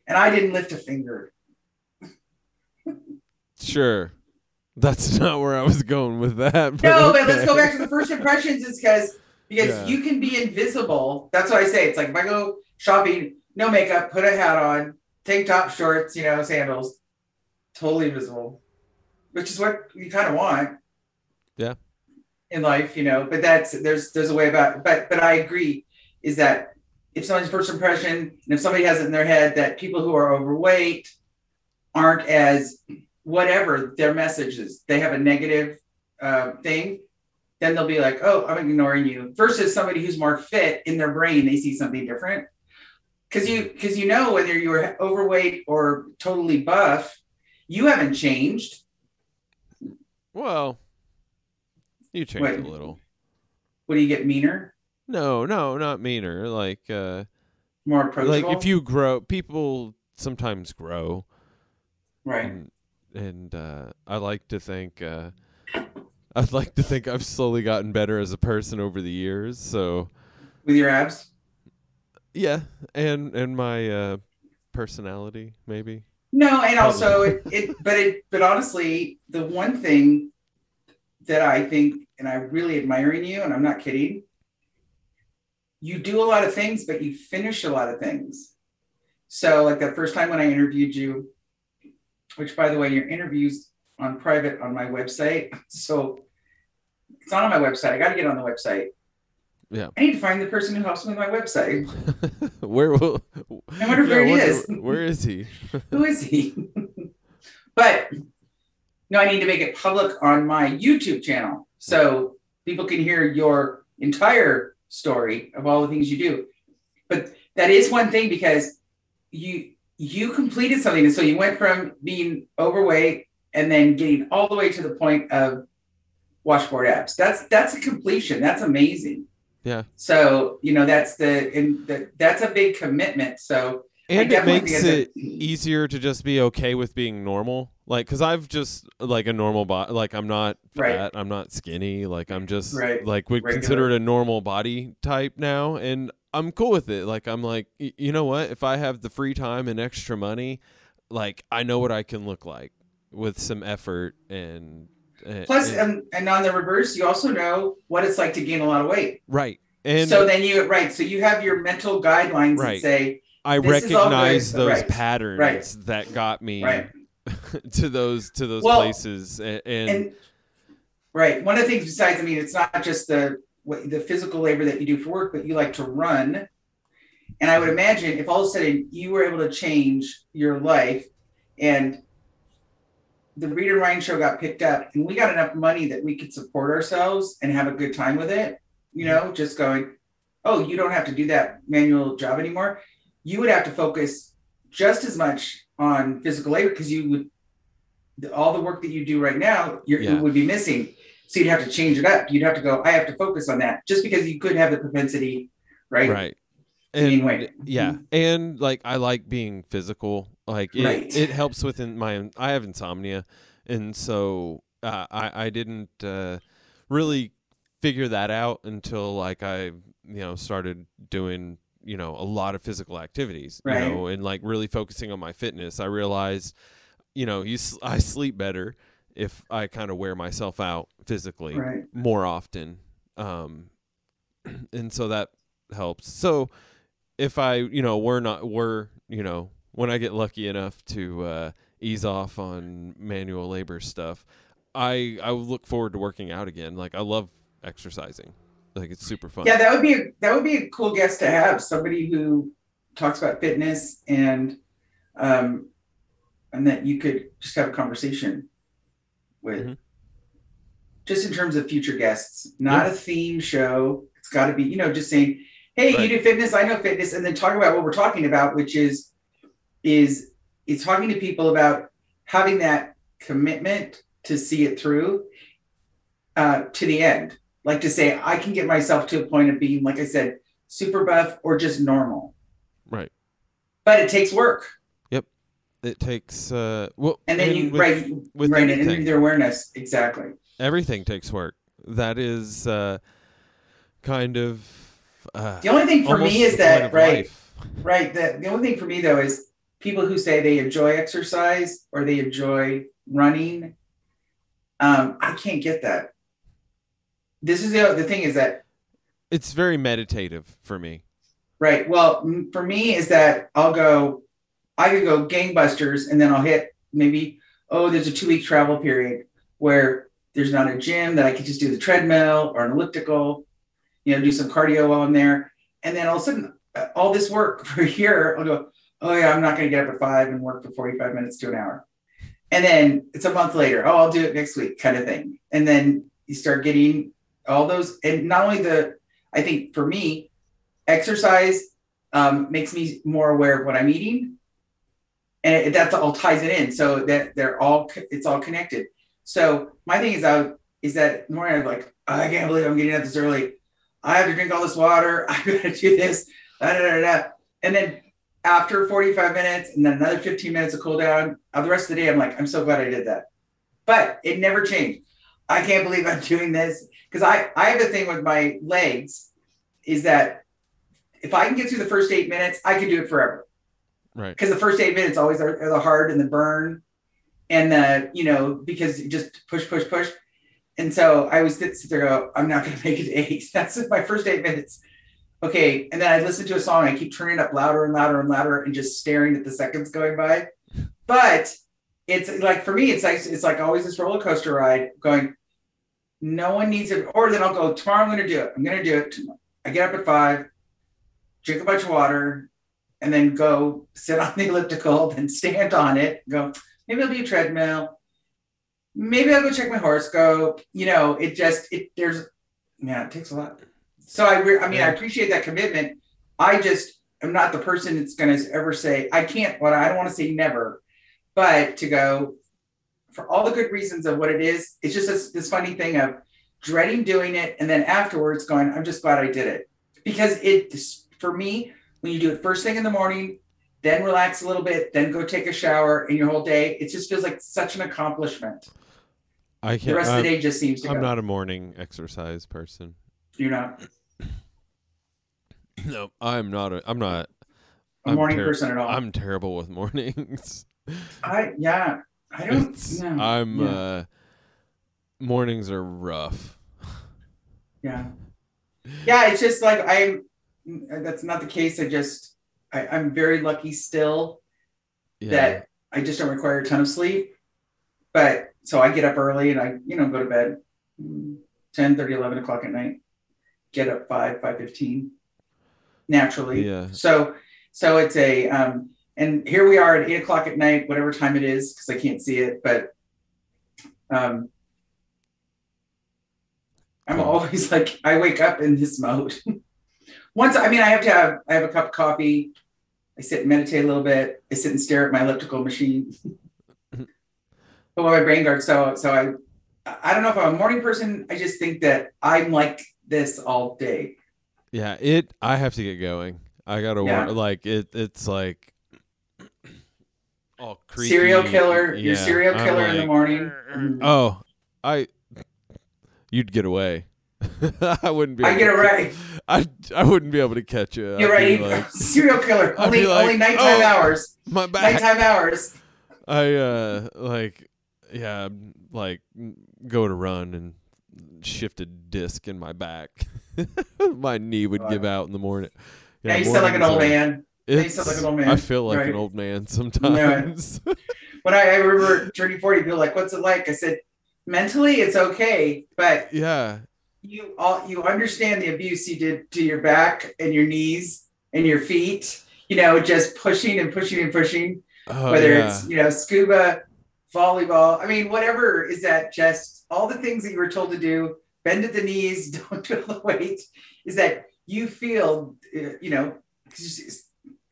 And I didn't lift a finger. Sure. That's not where I was going with that. But No, but let's go back to the first impressions. Is because because Yeah. you can be invisible. That's what I say. It's like if I go shopping, no makeup, put a hat on, tank top, shorts, you know, sandals, totally invisible, which is what you kind of want. Yeah. In life, you know, but that's there's there's a way about. But but I agree, is that if someone's first impression, and if somebody has it in their head that people who are overweight aren't as whatever their message is, they have a negative uh, thing, then they'll be like, oh, I'm ignoring you. Versus somebody who's more fit in their brain, they see something different. Because you because you know whether you were overweight or totally buff, you haven't changed. Well, you changed Wait. a little. What do you get meaner, No, no, not meaner. Like, uh, more approachable? like if you grow, people sometimes grow, right. and, and uh, I like to think, uh, I'd like to think I've slowly gotten better as a person over the years. So with your abs. yeah, and and my uh, personality maybe. No, and also it, it, but it, but honestly, the one thing that I think, and I really admire in you, and I'm not kidding, you do a lot of things, but you finish a lot of things. So, like the first time when I interviewed you, which by the way, your interviews on private on my website. So it's not on my website. I got to get on the website. Yeah. I need to find the person who helps me with my website. where will I wonder where he wonder- is. Where is he? Who is he? but no, I need to make it public on my YouTube channel so people can hear your entire story of all the things you do. But that is one thing because you you completed something. And so you went from being overweight and then getting all the way to the point of washboard apps. That's that's a completion. That's amazing. Yeah. So, you know, that's the and the, that's a big commitment. So And it makes it a- easier to just be okay with being normal. Like, cause I've just like a normal body. Like, I'm not Right. fat. I'm not skinny. Like, I'm just Right. like Regular. consider it a normal body type now, and I'm cool with it. Like, I'm like, y- you know what? If I have the free time and extra money, like, I know what I can look like with some effort and. And- Plus, and- and, um, and on the reverse, you also know what it's like to gain a lot of weight. right. And so then you right, so you have your mental guidelines Right. that say I recognize those right, patterns right. that got me right to those to those Well, places, and, and, and right. One of the things besides, I mean, it's not just the what, the physical labor that you do for work, but you like to run. And I would imagine if all of a sudden you were able to change your life, and the Rita Ryan show got picked up, and we got enough money that we could support ourselves and have a good time with it. You know, just going, oh, you don't have to do that manual job anymore. You would have to focus just as much on physical labor because you would the- all the work that you do right now you're, Yeah. you would be missing. So you'd have to change it up. You'd have to go. I have to focus on that just because you could have the propensity, right? right and weight. yeah and like i like being physical like it, Right. it helps within my i have insomnia and so uh, i i didn't uh really figure that out until like i you know started doing you know a lot of physical activities Right. you know and like really focusing on my fitness i realized you know you i sleep better if i kind of wear myself out physically Right. more often um and so that helps so if i you know we're not we're you know when i get lucky enough to uh ease off on manual labor stuff i i look forward to working out again like i love exercising like it's super fun Yeah, that would be a, that would be a cool guest to have. Somebody who talks about fitness and um, and that you could just have a conversation with. Mhm. Just in terms of future guests, not a theme show. It's got to be, you know, just saying, "Hey, Right. you do fitness, I know fitness," and then talk about what we're talking about, which is is is talking to people about having that commitment to see it through uh, to the end like to say I can get myself to a point of being, like I said, super buff or just normal. Right. But it takes work, Yep. it takes uh well and then you with, right, with right, and anything. then their awareness exactly. everything takes work that is uh kind of uh The only thing for me is that right, right. The the only thing for me though is people who say they enjoy exercise or they enjoy running. Um, I can't get that. This is the the thing is that it's very meditative for me Right. Well, for me is that I'll go, I could go gangbusters and then I'll hit maybe, oh, there's a two week travel period where there's not a gym that I could just do the treadmill or an elliptical, you know, do some cardio while I'm there. And then all of a sudden, uh, all this work for a year, I'll go, oh, yeah, I'm not going to get up at five and work for 45 minutes to an hour. And then it's a month later, oh, I'll do it next week kind of thing. And then you start getting all those, and not only the, I think for me, exercise um, makes me more aware of what I'm eating, and it, that's all ties it in. So that they're all it's all connected. So my thing is out is that normally I'm like I can't believe I'm getting up this early. I have to drink all this water. I got to do this. Da, da, da. And then after 45 minutes and then another 15 minutes of cool down, uh, the rest of the day I'm like I'm so glad I did that. But it never changed. I can't believe I'm doing this because I I have a thing with my legs is that if I can get through the first eight minutes, I can do it forever. Right. because the first eight minutes always are, are the hard and the burn, and the you know because you just push push push, and so I sit, sit there go I'm not going to make it eight. That's my first eight minutes. Okay, and then I listen to a song. I keep turning it up louder and louder and louder, and just staring at the seconds going by. But it's like for me, it's like it's like always this roller coaster ride going. No one needs it, or then I'll go tomorrow. I'm going to do it. I'm going to do it. I get up at five, drink a bunch of water, and then go sit on the elliptical, then stand on it, go, maybe it'll be a treadmill. Maybe I'll go check my horoscope. You know, it just, it, there's, yeah, it takes a lot. So I, I mean, I appreciate that commitment. I just am not the person that's going to ever say, I can't, well, I don't want to say never, but to go for all the good reasons of what it is, it's just this, this funny thing of dreading doing it. And then afterwards going, I'm just glad I did it because it, for me, when you do it first thing in the morning, then relax a little bit, then go take a shower, and your whole day, it just feels like such an accomplishment. I The can't. rest of I'm, the day just seems to I'm go. not a morning exercise person. You're not No, I'm not. A, I'm not. a I'm morning ter- person at all. I'm terrible with mornings. I yeah. I don't. No. I'm. yeah, uh Mornings are rough. yeah. Yeah. It's just like I'm. That's not the case. I just. I, I'm very lucky still Yeah. that I just don't require a ton of sleep. But so I get up early and I, you know, go to bed mm, 10, 30, 11 o'clock at night. Get up 5, 5.15 naturally. Yeah. So, so it's a, um, and here we are at eight o'clock at night, whatever time it is, because I can't see it, but um, I'm Cool. always like, I wake up in this mode. Once, I mean, I have to have, I have a cup of coffee. I sit and meditate a little bit. I sit and stare at my elliptical machine. but my brain guards, so, so I, I don't know if I'm a morning person. I just think that I'm like this all day. Yeah. It. I have to get going. I gotta Yeah. work. Like it. It's like. all creaky. serial killer, you're serial I'm killer in the morning. Mm. Oh, I. You'd get away. I wouldn't be. I get to- it right. I I wouldn't be able to catch you. You're I'd right. like, serial killer. I'd Only like, only nighttime "Oh." hours. my back. Nighttime hours. I uh like yeah like go to run and shift a disc in my back. my knee would Oh, give out in the morning. Yeah, you sound like an old are- man. you sound like an old man, I feel like right. an old man sometimes. When I, I remember turning 40, people were like, what's it like? I said, mentally it's okay, but yeah. you all you understand the abuse you did to your back and your knees and your feet, you know, just pushing and pushing and pushing. Oh, whether yeah. it's you know scuba volleyball i mean whatever is that just all the things that you were told to do bend at the knees don't do the weight is that you feel uh, you know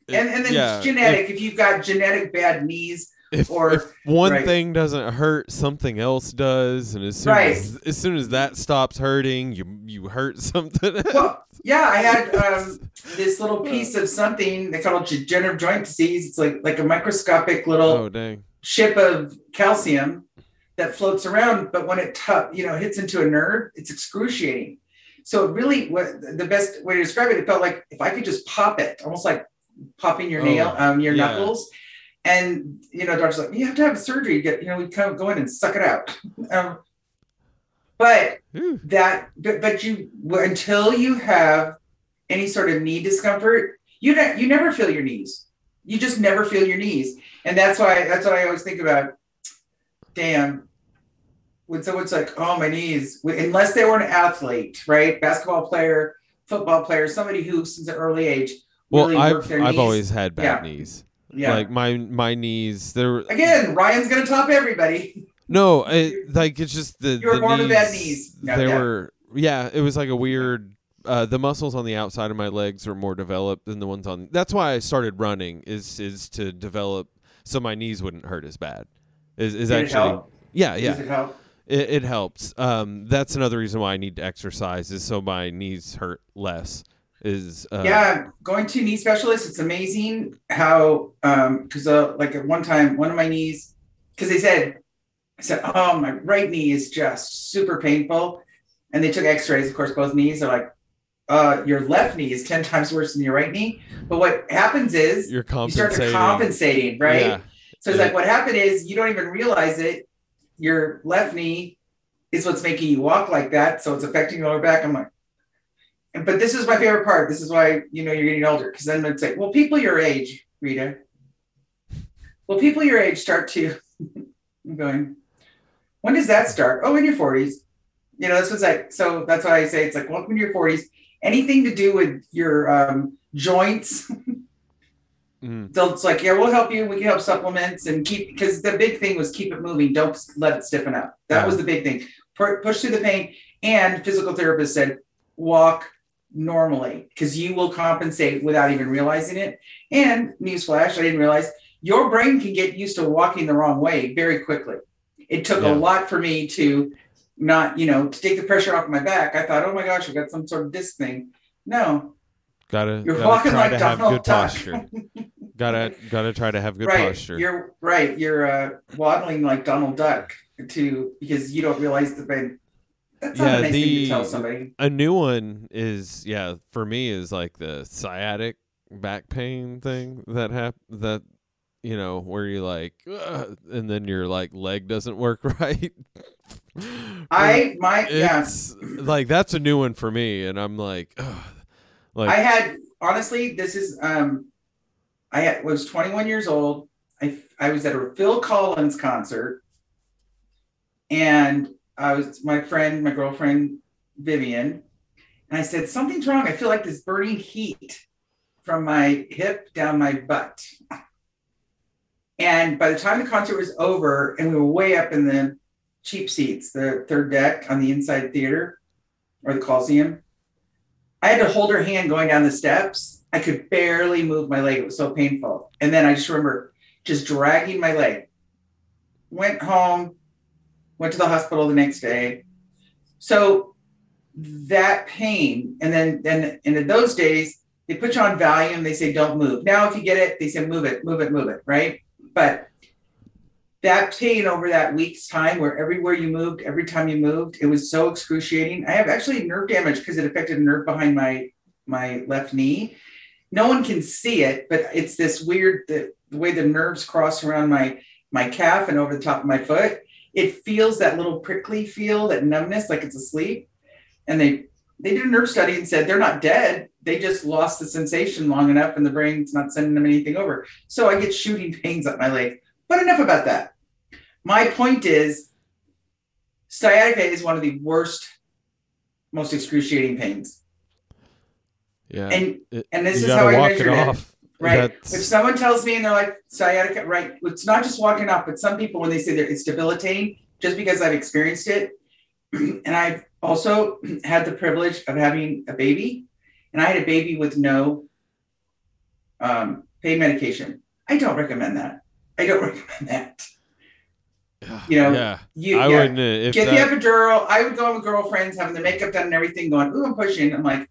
and, and then Yeah, it's genetic if, you've got genetic bad knees if, or- if one right. thing doesn't hurt, something else does, and as soon Right. as as soon as that stops hurting, you you hurt something. else. well yeah i had um, this little piece of something they call it degenerative joint disease it's like like a microscopic little oh chip of calcium that floats around, but when it tu- you know hits into a nerve, it's excruciating. So really, what the best way to describe it, it felt like if I could just pop it, almost like popping your Oh, nail, um, your yeah. knuckles. And you know, doctor's like, you have to have surgery. Get you know, we kind of go in and suck it out. um, but Whew. that, but, but you until you have any sort of knee discomfort, you ne- you never feel your knees. You just never feel your knees, and that's why that's what I always think about. Damn, when someone's like, "Oh, my knees," unless they were an athlete, right? Basketball player, football player, somebody who since an early age Well, really I've worked their I've always had bad Yeah. knees. yeah. Like my my knees, they're Again, Ryan's gonna top everybody. no, it, like it's just the You were the born knees, with bad knees. No, they yeah. were yeah, it was like a weird. Uh, the muscles on the outside of my legs are more developed than the ones on. That's why I started running. Is is to develop so my knees wouldn't hurt as bad. Is is Did actually yeah yeah Does it help? it, it helps. Um, that's another reason why I need to exercise is so my knees hurt less. Is uh, yeah, going to knee specialist, it's amazing how um because uh, like at one time one of my knees because they said I said oh my right knee is just super painful and they took x-rays of course both knees are like uh, your left knee is 10 times worse than your right knee. But what happens is You're you start compensating. right? Yeah. So it's Yeah. like what happened is you don't even realize it. Your left knee is what's making you walk like that. So it's affecting your lower back. I'm like, but this is my favorite part. This is why you know you're getting older. Because then it's like, well, people your age, Rita. Well, people your age start to I'm going, when does that start? Oh, in your 40s. You know, this was like, so that's why I say it's like, welcome to your 40s. Anything to do with your um, joints, Mm. so it's like, yeah, we'll help you. We can help supplements and keep because the big thing was keep it moving. Don't let it stiffen up. That Yeah. was the big thing. Pu- push through the pain. And physical therapist said, walk normally because you will compensate without even realizing it. And newsflash, I didn't realize your brain can get used to walking the wrong way very quickly. It took Yeah. a lot for me to not, you know, to take the pressure off my back. I thought, oh my gosh, I got some sort of disc thing. No, Gotta, You're gotta walking try like to have Donald good Duck. posture. gotta gotta try to have good right. posture. You're right. You're uh, waddling like Donald Duck to because you don't realize the pain. That's not Yeah, a nice thing the- to tell somebody. a new one is yeah for me is like the sciatic back pain thing that hap- that you know where you like "Ugh," and then your like leg doesn't work right I my yeah. like that's a new one for me and i'm like Ugh. like I had honestly, this is um, I had, was 21 years old. I I was at a Phil Collins concert, and I was my friend, my girlfriend Vivian, and I said something's wrong. I feel like this burning heat from my hip down my butt. And by the time the concert was over, and we were way up in the cheap seats, the third deck on the inside theater or the Coliseum, I had to hold her hand going down the steps. I could barely move my leg. It was so painful. And then I just remember just dragging my leg. Went home, went to the hospital the next day. So that pain, and then then and in those days, they put you on Valium, they say don't move. Now if you get it, they say move it, move it, move it, right? But that pain over that week's time where everywhere you moved, every time you moved, it was so excruciating. I have actually nerve damage because it affected a nerve behind my my left knee. No one can see it, but it's this weird the, the way the nerves cross around my my calf and over the top of my foot. It feels that little prickly feel, that numbness, like it's asleep. And they they did a nerve study and said they're not dead. They just lost the sensation long enough, and the brain's not sending them anything over. So I get shooting pains up my leg. But enough about that. My point is, sciatica is one of the worst, most excruciating pains. yeah And it- and this is how I it measured it. off Right. That's- If someone tells me and they're like sciatica, right? It's not just walking off, but some people when they say that it's debilitating, just because I've experienced it, and I've also had the privilege of having a baby, and I had a baby with no um, pain medication. I don't recommend that. I don't recommend that. You know, yeah You i yeah. wouldn't uh, if get that, the epidural. I would go with girlfriends having the makeup done and everything, going, "Ooh, I'm pushing." I'm like,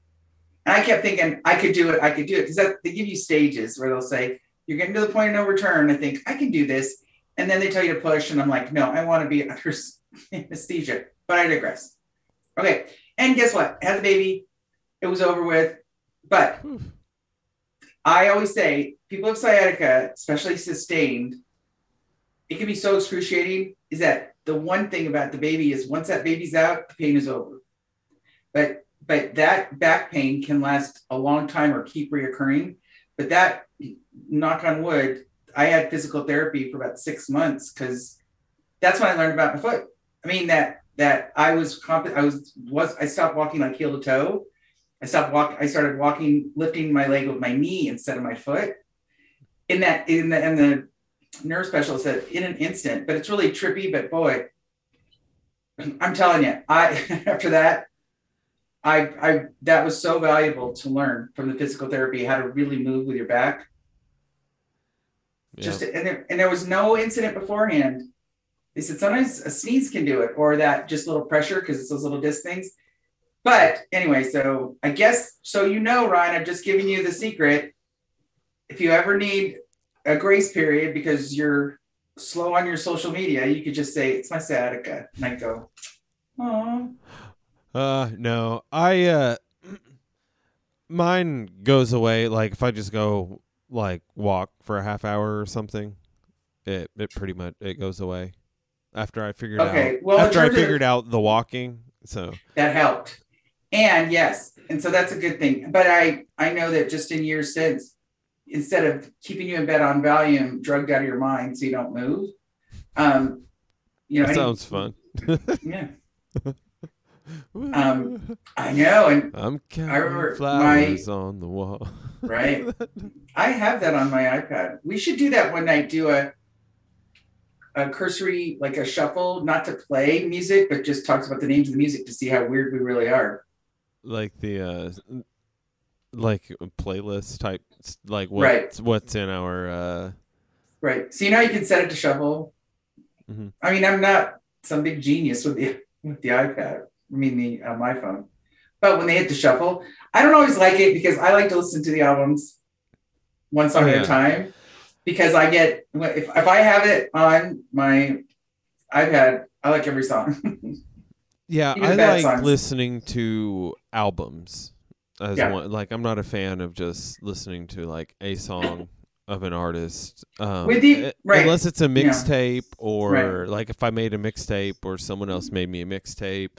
and I kept thinking, I could do it. I could do it because they give you stages where they'll say, "You're getting to the point of no return." I think I can do this, and then they tell you to push, and I'm like, "No, I want to be under anesthesia." But I digress. Okay, and guess what? I had the baby. It was over with, but I always say people have sciatica, especially sustained, it can be so excruciating. Is that the one thing about the baby is once that baby's out, the pain is over. But but that back pain can last a long time or keep reoccurring. But that knock on wood, I had physical therapy for about six months because that's when I learned about my foot. I mean that that I was comp- I was was I stopped walking like heel to toe. I stopped walk. I started walking, lifting my leg with my knee instead of my foot. In that, in the, and the nerve specialist said in an instant, but it's really trippy. But boy, I'm telling you, I after that, I I that was so valuable to learn from the physical therapy how to really move with your back. yeah. Just and there, and there was no incident beforehand. They said sometimes a sneeze can do it, or that just little pressure because it's those little disc things. But anyway, so I guess so you know, Ryan, I've just given you the secret. If you ever need a grace period because you're slow on your social media, you could just say it's my sciatica, and I go, oh, Uh no. I uh mine goes away like if I just go like walk for a half hour or something. It it pretty much it goes away after I figured Okay, out well, after I terms of- figured out the walking. So that helped. And yes, and so that's a good thing. But I I know that just in years since, instead of keeping you in bed on Valium, drugged out of your mind so you don't move. Um, you know, that sounds fun. yeah, Um, I know, and I'm counting remember flowers on the wall. right, I have that on my iPad. We should do that one night. Do a a cursory, like a shuffle, not to play music, but just talks about the names of the music to see how weird we really are. Like the uh like playlist type like what's Right. what's in our uh Right. So you know you can set it to shuffle. mm-hmm. I mean, I'm not some big genius with the with the iPad. I mean the uh, my phone. But when they hit the shuffle, I don't always like it because I like to listen to the albums one song Oh, at a time. Because I get if if I have it on my iPad, I like every song. yeah Even I like songs. listening to albums as Yeah. one like I'm not a fan of just listening to like a song of an artist um With the- right. unless it's a Yeah. mixtape or Right. like if I made a mixtape or someone else made me a mixtape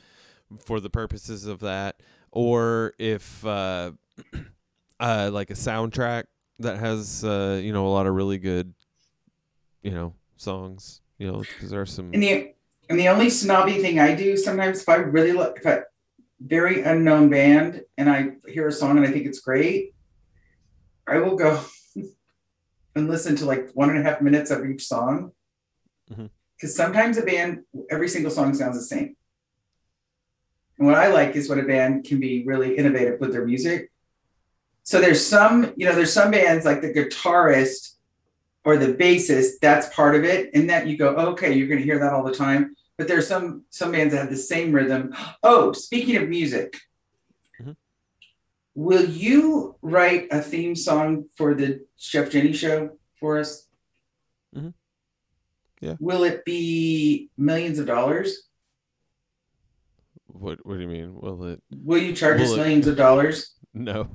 for the purposes of that or if uh uh like a soundtrack that has uh you know a lot of really good you know songs you know because there are some and the and the only snobby thing I do sometimes if I really look if I very unknown band and I hear a song and I think it's great, I will go and listen to like one and a half minutes of each song. Mm-hmm. Because sometimes a band, every single song sounds the same. And what I like is when a band can be really innovative with their music. So there's some, you know, there's some bands like the guitarist or the bassist, that's part of it. And that you go, okay, you're gonna hear that all the time. But there's some some bands that have the same rhythm. Oh, speaking of music, mm-hmm. will you write a theme song for the Chef Jenny show for us? Mm-hmm. Yeah. Will it be millions of dollars? what what do you mean will it Will you charge us it- millions of dollars no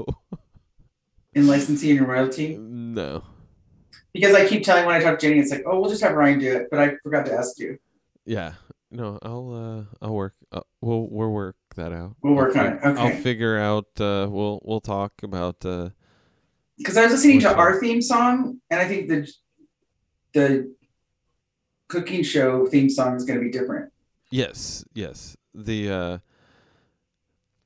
in licensing and royalty? no Because I keep telling when I talk to Jenny, it's like, oh, we'll just have Ryan do it. But I forgot to ask you. yeah no i'll uh i'll work uh, we'll we'll work that out We'll work I'll on it. fig- i'll figure out uh we'll we'll talk about uh because I was listening to our theme song, and I think the the cooking show theme song is going to be different. yes yes the uh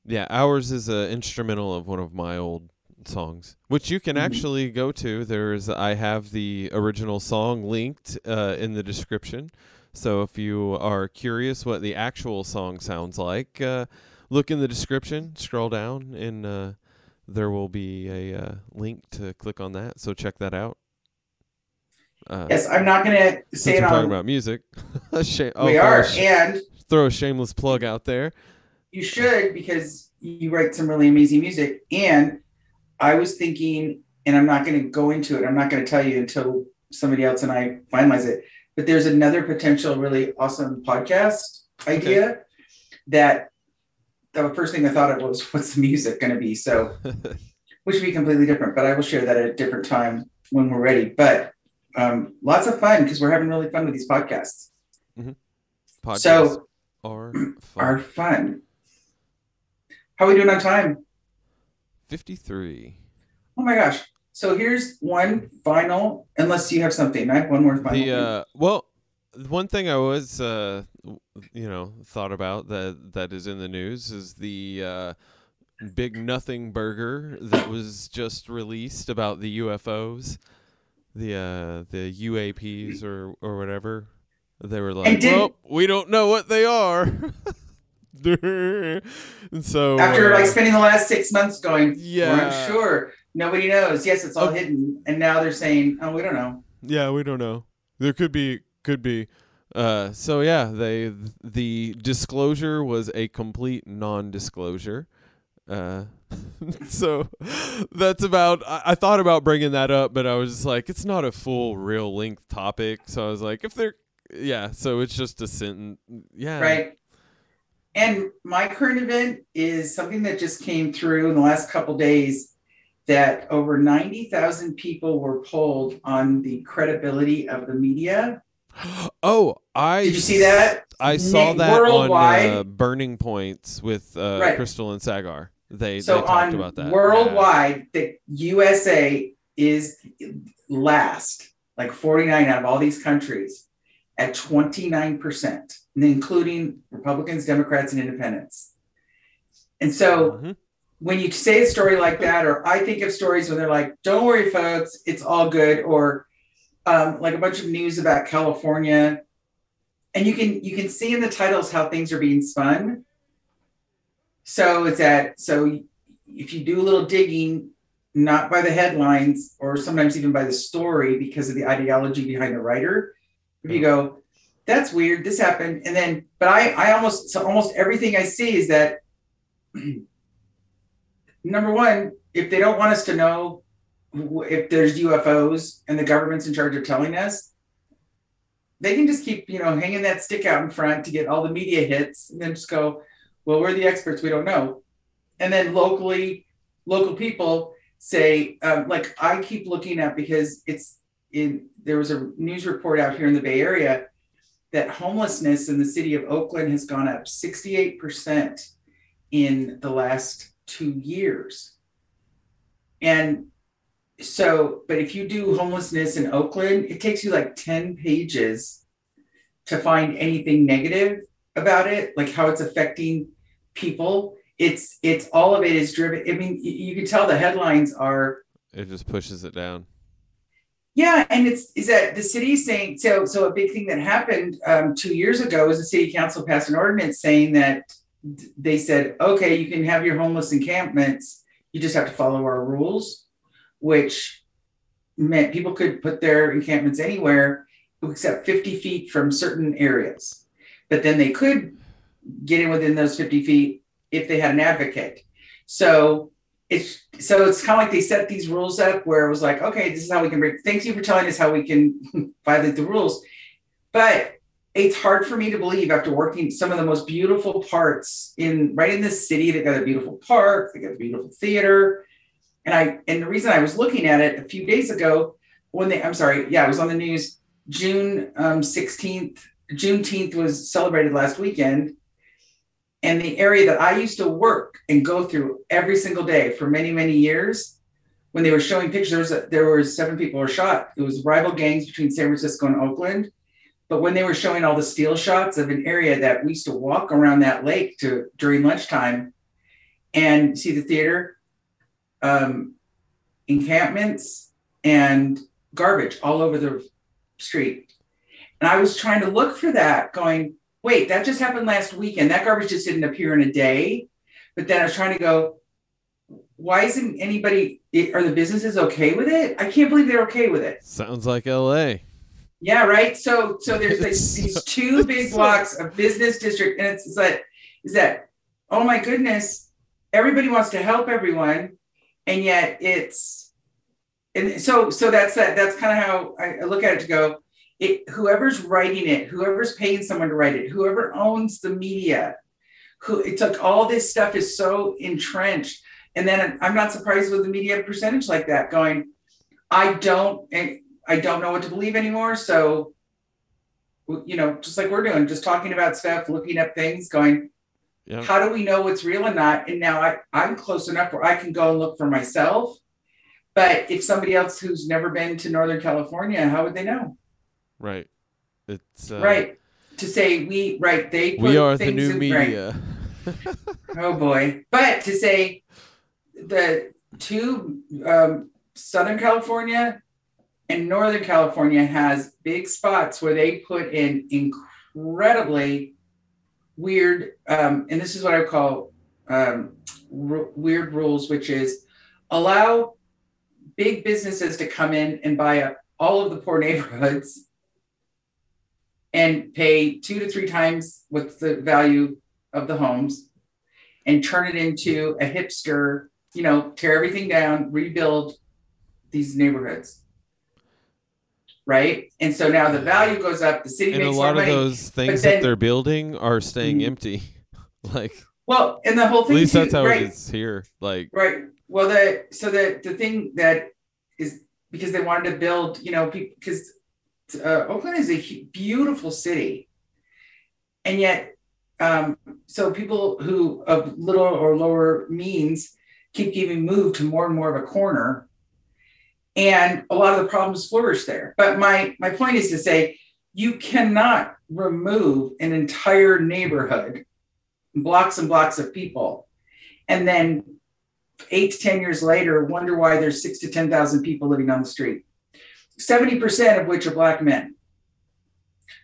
yeah ours is a instrumental of one of my old songs which you can Mhm. actually go to. There's i have the original song linked uh in the description. So if you are curious what the actual song sounds like uh look in the description scroll down and uh there will be a uh, link to click on that. So check that out. Uh, Yes, I'm not going to since say it we're talking about music oh, we are, sh- and throw a shameless plug out there. You should because you write some really amazing music. And I was thinking, and I'm not going to go into it. I'm not going to tell you until somebody else and I finalize it. But there's another potential really awesome podcast idea that the first thing I thought of was what's the music going to be? So which would be completely different, but I will share that at a different time when we're ready. But um, lots of fun because we're having really fun with these podcasts. Podcasts So are are fun. fun. How are we doing on time? 53. Oh my gosh. So here's one final, unless you have something. I have one more final. The uh well, one thing I was uh you know thought about that that is in the news is the uh big nothing burger that was just released about the UFOs, the uh the UAPs or or whatever. They were like, did- "Well, we don't know what they are." and so After uh, like spending the last six months going, Yeah. we're unsure. Nobody knows. Yes, it's all Oh. hidden. And now they're saying, oh, we don't know. Yeah, we don't know. There could be, could be. Uh, so yeah, they the disclosure was a complete non-disclosure. Uh, so that's about. I, I thought about bringing that up, but I was just like, it's not a full, real length topic. So I was like, if they're, yeah. So it's just a sentence. Yeah. Right. And my current event is something that just came through in the last couple days that over 90,000 people were polled on the credibility of the media. Oh, I Did you see that? I saw that worldwide- on uh, Breaking Points with uh, Right. Krystal and Saagar. They so they talked on about that. worldwide, the USA is last, like 49 out of all these countries, at 29%, and including Republicans, Democrats, and Independents. And so Mhm. when you say a story like that, or I think of stories when they're like, "Don't worry, folks, it's all good," or um, like a bunch of news about California, and you can you can see in the titles how things are being spun. So it's that so if you do a little digging, not by the headlines or sometimes even by the story because of the ideology behind the writer, if you go, that's weird, this happened, and then but I I almost so almost everything I see is that number one, if they don't want us to know if there's UFOs and the government's in charge of telling us, they can just keep, you know, hanging that stick out in front to get all the media hits and then just go, well, we're the experts, we don't know. And then locally, local people say, um, like I keep looking at because it's in there was a news report out here in the Bay Area that homelessness in the city of Oakland has gone up 68% in the last two years. And so, but if you do homelessness in Oakland, it takes you like 10 pages to find anything negative about it, like how it's affecting people. It's it's all of it is driven. I mean, you can tell the headlines are It just pushes it down. Yeah, and it's is that the city saying so. So a big thing that happened um, two years ago is the city council passed an ordinance saying that they said, okay, you can have your homeless encampments, you just have to follow our rules, which meant people could put their encampments anywhere except 50 feet from certain areas, but then they could get in within those 50 feet if they had an advocate. So it's so it's kind of like they set these rules up where it was like, okay, this is how we can break. Thank you for telling us how we can violate the rules. But it's hard for me to believe after working some of the most beautiful parts in right in this city. They got a beautiful park, they got a beautiful theater. And I and the reason I was looking at it a few days ago when they I'm sorry, yeah, it was on the news. June um, 16th, Juneteenth was celebrated last weekend. And the area that I used to work and go through every single day for many, many years, when they were showing pictures, there were seven people were shot. It was rival gangs between San Francisco and Oakland. But when they were showing all the steel shots of an area that we used to walk around that lake to during lunchtime and see the theater, um, encampments, and garbage all over the street. And I was trying to look for that, going, wait, that just happened last weekend. That garbage just didn't appear in a day. But then I was trying to go, why isn't anybody, are the businesses okay with it? I can't believe they're okay with it. Sounds like L.A. Yeah, right. So, so there's like these two big blocks of business district, and it's, it's like, is that, oh my goodness, everybody wants to help everyone, and yet it's, and so, so that's that. That's kind of how I, I look at it to go. It whoever's writing it, whoever's paying someone to write it, whoever owns the media, who it's like all this stuff is so entrenched, and then I'm not surprised with the media percentage like that going. I don't, I don't know what to believe anymore. So, you know, just like we're doing, just talking about stuff, looking up things, going, Yeah. how do we know what's real and not? And now I, I'm close enough where I can go and look for myself. But if somebody else who's never been to Northern California, how would they know? Right. It's uh, right. To say we, right, they We are the new in- right. media. Oh boy. But to say the two um, Southern California and Northern California has big spots where they put in incredibly weird, um, and this is what I call um, r- weird rules, which is allow big businesses to come in and buy up all of the poor neighborhoods and pay two to three times what's the value of the homes and turn it into a hipster, you know, tear everything down, rebuild these neighborhoods. Right. And so now the value goes up, the city And a makes more lot of money. those things then- that they're building are staying Mhm. empty. Like Well, and the whole thing at least too, that's how right? it is here. Like Right. Well, the so the the thing that is because they wanted to build, you know, because uh, Oakland is a beautiful city, and yet, um, so people who of little or lower means keep getting moved to more and more of a corner, and a lot of the problems flourish there. But my my point is to say you cannot remove an entire neighborhood, blocks and blocks of people, and then eight to 10 years later, wonder why there's six to 10,000 people living on the street. 70% of which are black men.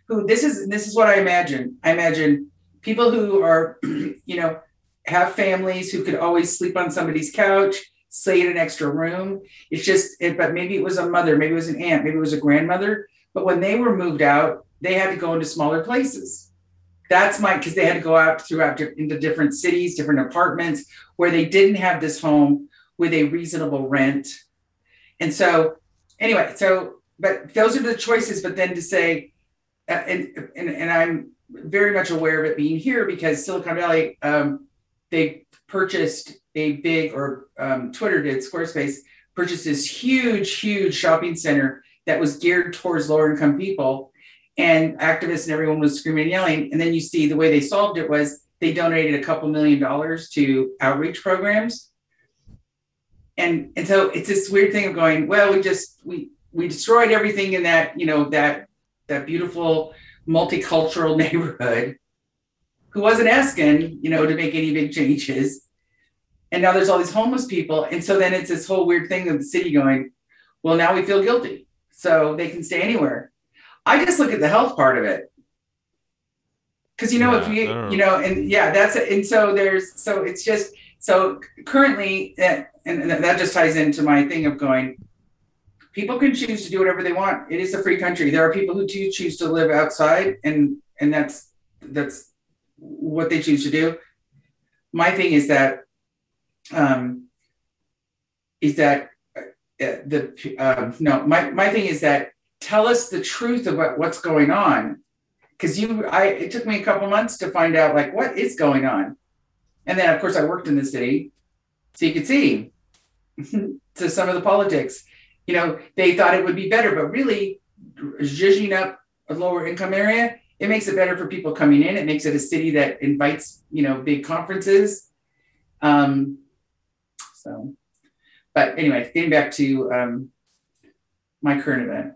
Who this is, this is what I imagine. I imagine people who are, you know, have families who could always sleep on somebody's couch, stay in an extra room. It's just, it, but maybe it was a mother, maybe it was an aunt, maybe it was a grandmother. But when they were moved out, they had to go into smaller places. That's my, because they had to go out throughout into different cities, different apartments where they didn't have this home with a reasonable rent. And so, anyway, so, but those are the choices. But then to say, uh, and, and, and I'm very much aware of it being here because Silicon Valley, um, they purchased a big, or um, Twitter did, Squarespace purchased this huge, huge shopping center that was geared towards lower income people. And activists and everyone was screaming and yelling. And then you see the way they solved it was they donated a couple million dollars to outreach programs. And and so it's this weird thing of going, well, we just we we destroyed everything in that, you know, that that beautiful multicultural neighborhood who wasn't asking, you know, to make any big changes. And now there's all these homeless people. And so then it's this whole weird thing of the city going, well, now we feel guilty. So they can stay anywhere. I just look at the health part of it. Cause you know, if Yeah, we, I you know, and yeah, that's it. And so there's, so it's just, so currently, uh, and that just ties into my thing of going, people can choose to do whatever they want. It is a free country. There are people who do choose to live outside and, and that's, that's what they choose to do. My thing is that, um, is that uh, the, um, no, my, my thing is that tell us the truth about what's going on. Cause you, I, it took me a couple months to find out like what is going on. And then of course I worked in the city, so you could see to some of the politics. You know, they thought it would be better, but really zhuzhing up a lower income area, it makes it better for people coming in. It makes it a city that invites, you know, big conferences. Um, so, but anyway, getting back to um, my current event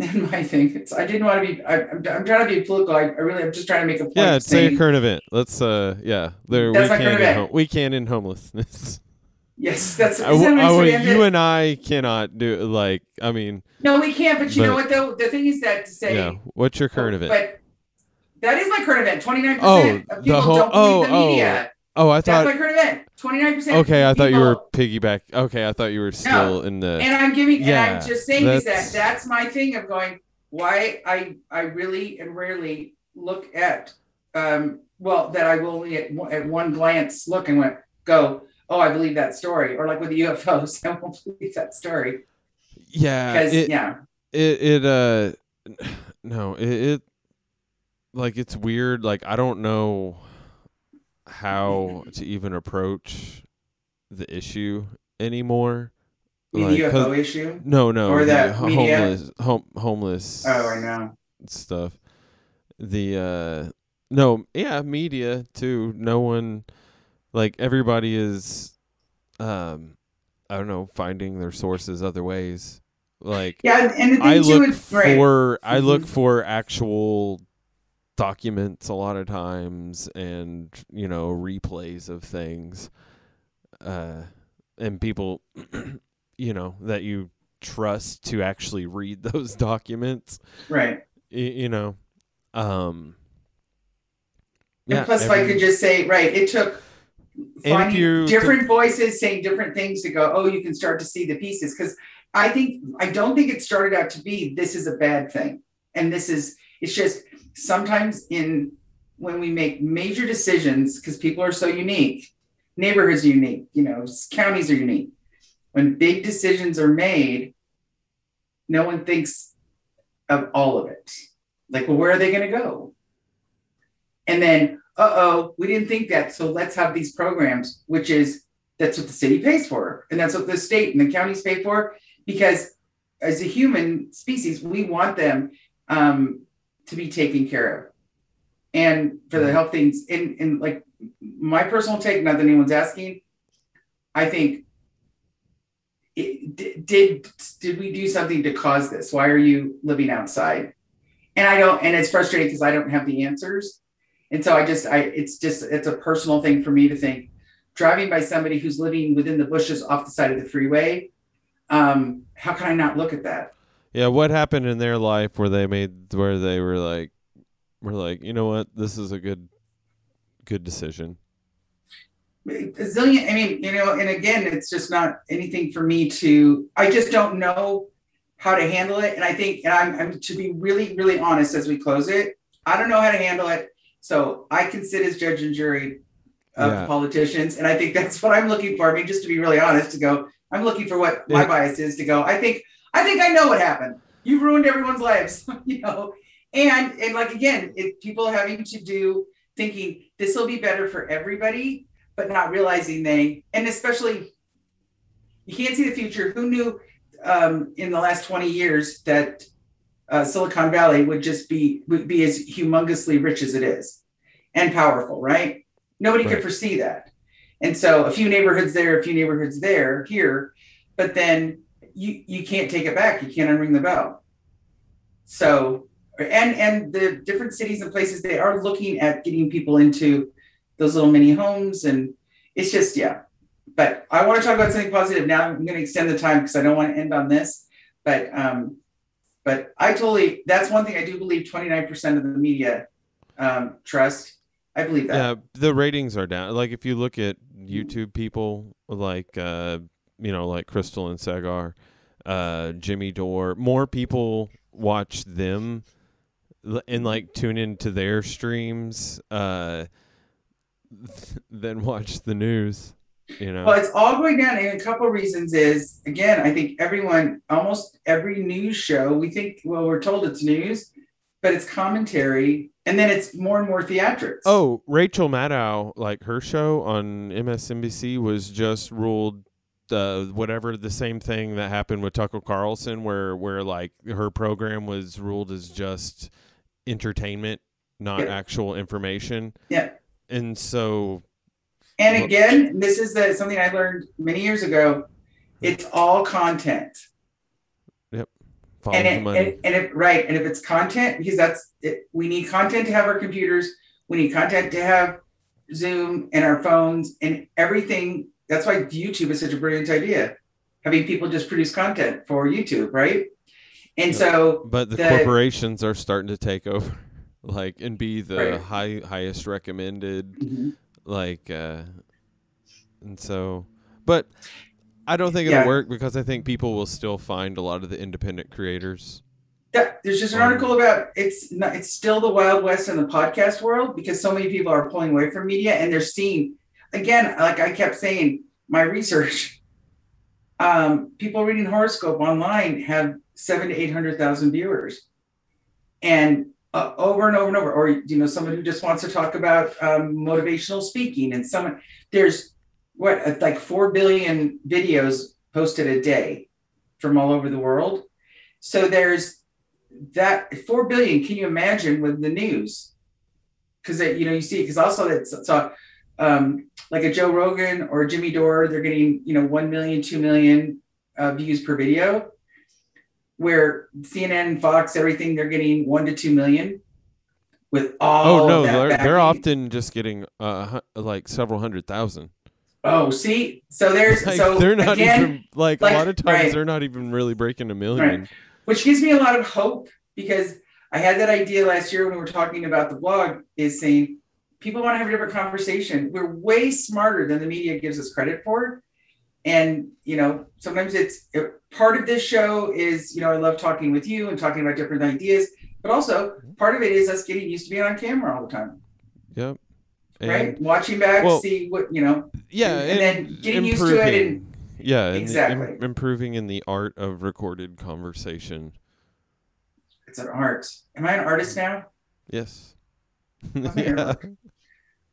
and my thing. It's, I didn't want to be. I, I'm, I'm trying to be political. I, I really. I'm just trying to make a point. yeah, of say a current event. Let's uh yeah. There That's we my can current in event. we can in homelessness. Yes, that's. I that I saying? you and I cannot do like I mean No, we can't. But you know what though? The thing is that to say. yeah. What's your current event? But that is my current event. Twenty nine percent of the people whole- don't believe the oh, oh. media. Oh, I That's thought my current event. Twenty nine percent. okay. I thought you were piggyback. Okay, I thought you were still in the. And I'm giving, and Yeah, I'm just saying is that that's my thing of going. Why I I really and rarely look at, um, well, that I will only at one, at one glance look and went go. Oh, I believe that story, or like with the UFOs, I won't believe that story yeah, because it, yeah, it it uh no it, it like it's weird. Like I don't know how to even approach the issue anymore. Like, UFO issue. No, no, Or the that homeless, hom- homeless. Oh, I know. stuff. The uh no, yeah, media too. No one like everybody is um I don't know, finding their sources other ways. Like Yeah, and the thing I look is right. for I look Mhm. for actual documents a lot of times and you know replays of things uh and people you know that you trust to actually read those documents right. y- you know um And plus, if I could just say, right, it took finding different voices saying different things to go, oh, you can start to see the pieces. Because I think, I don't think it started out to be this is a bad thing. And this is, it's just sometimes in when we make major decisions, because people are so unique, neighborhoods are unique, you know, counties are unique. When big decisions are made, no one thinks of all of it. Like, well, where are they going to go? And then uh oh, we didn't think that. So let's have these programs, which is that's what the city pays for. And that's what the state and the counties pay for. Because as a human species, we want them um, to be taken care of. And for the health things, and, and like my personal take, not that anyone's asking, I think it, did did we do something to cause this? Why are you living outside? And I don't, and it's frustrating because I don't have the answers. And so I just, I, it's just, it's a personal thing for me to think driving by somebody who's living within the bushes off the side of the freeway. Um, how can I not look at that? Yeah. What happened in their life where they made, where they were like, we're like, you know what, this is a good, good decision a zillion. I mean, you know, and again, it's just not anything for me to. I just don't know how to handle it, and I think, and I'm, I'm to be really, really honest as we close it. I don't know how to handle it, so I can sit as judge and jury of yeah. politicians, and I think that's what I'm looking for. I mean, just to be really honest, to go, I'm looking for what my bias is to go. I think, I think I know what happened. You've ruined everyone's lives, you know, and and like again, if people having to do thinking this will be better for everybody but not realizing they, and especially you can't see the future. Who knew um, in the last 20 years that uh, Silicon Valley would just be would be as humongously rich as it is and powerful, right? Nobody right. could foresee that. And so a few neighborhoods there, a few neighborhoods there, here, but then you you can't take it back. You can't unring the bell. So and and the different cities and places they are looking at getting people into those little mini homes and it's just yeah. But i want to talk about something positive. Now i'm going to extend the time because i don't want to end on this but um but i totally that's one thing i do believe 29% of the media um trust. I believe that. Yeah the ratings are down. Like if you look at youtube people like uh you know like Krystal and Saagar uh jimmy dore more people watch them and like tune into their streams uh than watch the news. You know. Well, it's all going down, and a couple reasons is again, I think everyone, almost every news show, we think, well, we're told it's news, but it's commentary, and then it's more and more theatrics. Oh, Rachel Maddow, like her show on MSNBC was just ruled uh, whatever the same thing that happened with Tucker Carlson, where where like her program was ruled as just entertainment, not yeah. actual information. Yeah. And so and again this is the, something i learned many years ago. It's all content. Yep. And, it, and, and if right and if it's content because that's it, we need content to have our computers we need content to have zoom and our phones and everything that's why youtube is such a brilliant idea having people just produce content for youtube right and so but the, the corporations are starting to take over like and be the right. high highest recommended mm-hmm. like uh and so but I don't think it'll yeah. work because I think people will still find a lot of the independent creators. Yeah, there's just an um, article about it's not, it's still the wild west in the podcast world because so many people are pulling away from media and they're seeing again like I kept saying my research um, people reading horoscope online have seven to eight hundred thousand viewers and uh, over and over and over, or you know, someone who just wants to talk about um, motivational speaking, and someone there's what uh, like four billion videos posted a day from all over the world. So there's that four billion. Can you imagine with the news? Because you know you see because also it's so, um, like a Joe Rogan or Jimmy Dore, they're getting you know one million, two million uh, views per video where CNN, Fox, everything they're getting one to two million with all. Oh no, they're, they're often just getting uh like several hundred thousand. Oh, see, so there's like, so they're not again, even like, like, a lot of times right. they're not even really breaking a million, right. which gives me a lot of hope because I had that idea last year when we were talking about the blog. Is saying people want to have a different conversation. We're way smarter than the media gives us credit for. And you know sometimes it's it, part of this show is you know i love talking with you and talking about different ideas but also part of it is us getting used to being on camera all the time. Yep. And, right? Watching back well, see what you know? yeah and, and then getting used to it and yeah exactly Im- improving in the art of recorded conversation. It's an art. Am i an artist now? Yes. Yeah.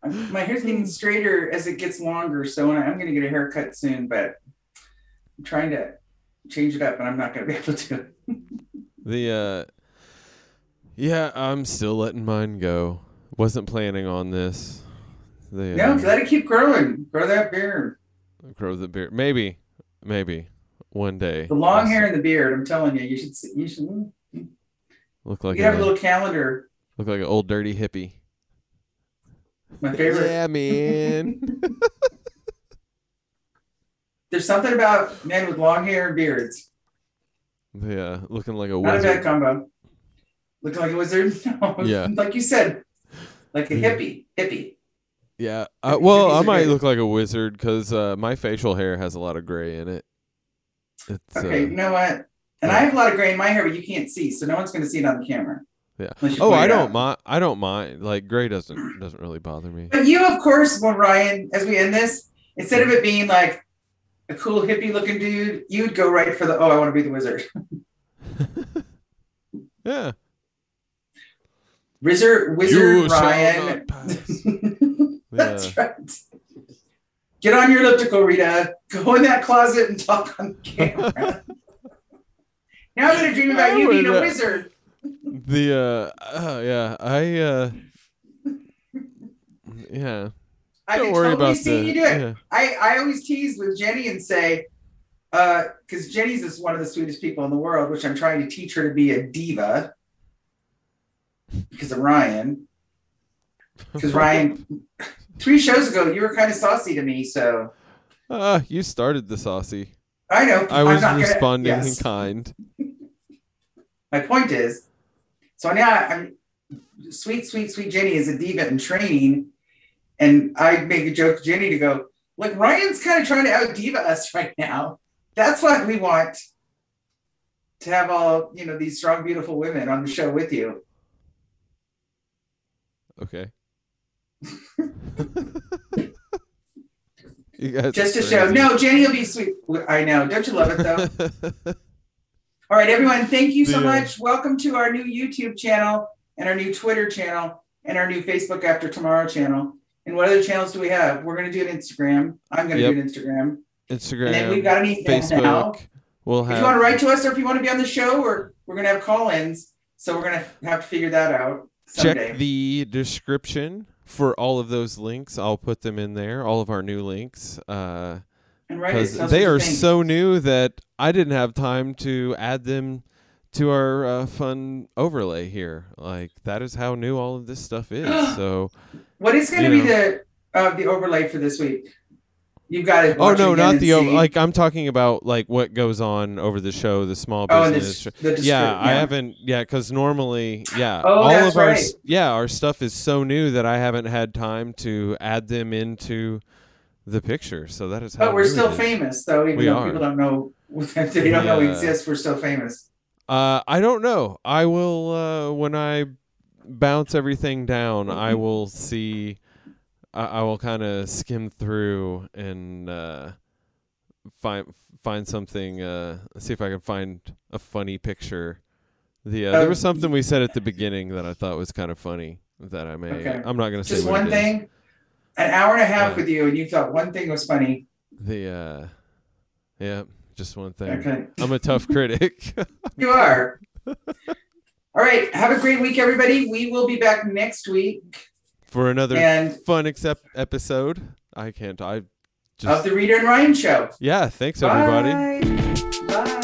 My hair's getting straighter as it gets longer, so when I, I'm going to get a haircut soon, but I'm trying to change it up, and I'm not going to be able to. The uh Yeah, I'm still letting mine go. Wasn't planning on this. The No, uh, let it keep growing. Grow that beard. grow the beard. Maybe. Maybe. One day. The long I'll hair and the beard. I'm telling you, you should. see- You should. Look like have a a, little calendar. look like an old dirty hippie. My favorite. Yeah, man. There's something about men with long hair and beards. yeah, looking like a Not a bad wizard. combo. Looking like a wizard. No, Yeah. like you said, like a hippie. Hippie. Yeah. Uh, well, I might look like a wizard because uh, my facial hair has a lot of gray in it. It's, Okay, you uh, know what? And I have a lot of gray in my hair, but you can't see, so no one's going to see it on the camera. Yeah. Oh, I don't mind. I don't mind. Like gray doesn't doesn't really bother me. But you, of course, when Ryan, as we end this, instead of it being like a cool hippie looking dude, you'd go right for the oh, I want to be the wizard. Yeah. Wizard, wizard You Ryan. That's Yeah. right. Get on your elliptical, Rita. Go in that closet and talk on camera. now I'm gonna dream about I you being a uh, wizard. The uh, uh yeah, I uh yeah. I Don't can worry totally about see the you do it. yeah. I, I always tease with Jenny and say, uh, because Jenny's is one of the sweetest people in the world, which I'm trying to teach her to be a diva because of Ryan. Because Ryan, three shows ago, you were kind of saucy to me, so Uh, you started the saucy. I know. I was responding yes. in kind. My point is, so now I'm sweet, sweet, sweet Jenny is a diva in training, and I make a joke to Jenny to go, like Ryan's kind of trying to out diva us right now. That's what we want to have all you know these strong, beautiful women on the show with you. Okay. you guys Just are to show. No, Jenny will be sweet. I know. Don't you love it though? All right, everyone, thank you so uh, much. Welcome to our new YouTube channel and our new Twitter channel and our new Facebook After Tomorrow channel. And what other channels do we have? We're going to do an Instagram. I'm going to Yep. do an Instagram. Instagram, And then we've got an email Facebook. now. We'll have. If you want to write to us or if you want to be on the show, or we're going to have call ins. So we're going to have to figure that out someday. check the description for all of those links. I'll put them in there, all of our new links. Uh and write us. Because they are so new that I didn't have time to add them to our uh, fun overlay here. Like that is how new all of this stuff is. so, What is going to be the uh, the overlay for this week? You've got to. oh no, not the o- see. like I'm talking about like what goes on over the show, the small Oh, business. this, the descrip- yeah, I haven't. Yeah, because normally, yeah, Oh, all of our right. yeah our stuff is so new that I haven't had time to add them into the picture. So that is how. But we're still is. famous, though. Even We though are. people don't know, they don't know we exist. We're still famous. Uh, I don't know. I will uh, when I bounce everything down. Mm-hmm. I will see. I, I will kind of skim through and uh, find find something. Uh, see if I can find a funny picture. The uh, there Uh, was something we said at the beginning that I thought was kind of funny that I may. Okay. I'm not gonna say Just one it is. An hour and a half Yeah. with you, and you thought one thing was funny. The uh, yeah, just one thing. Okay, I'm a tough critic. you are. All right. Have a great week, everybody. We will be back next week, For another and fun except episode. I can't. I just of the Rita and Ryan Show. yeah. Thanks everybody. Bye. Bye.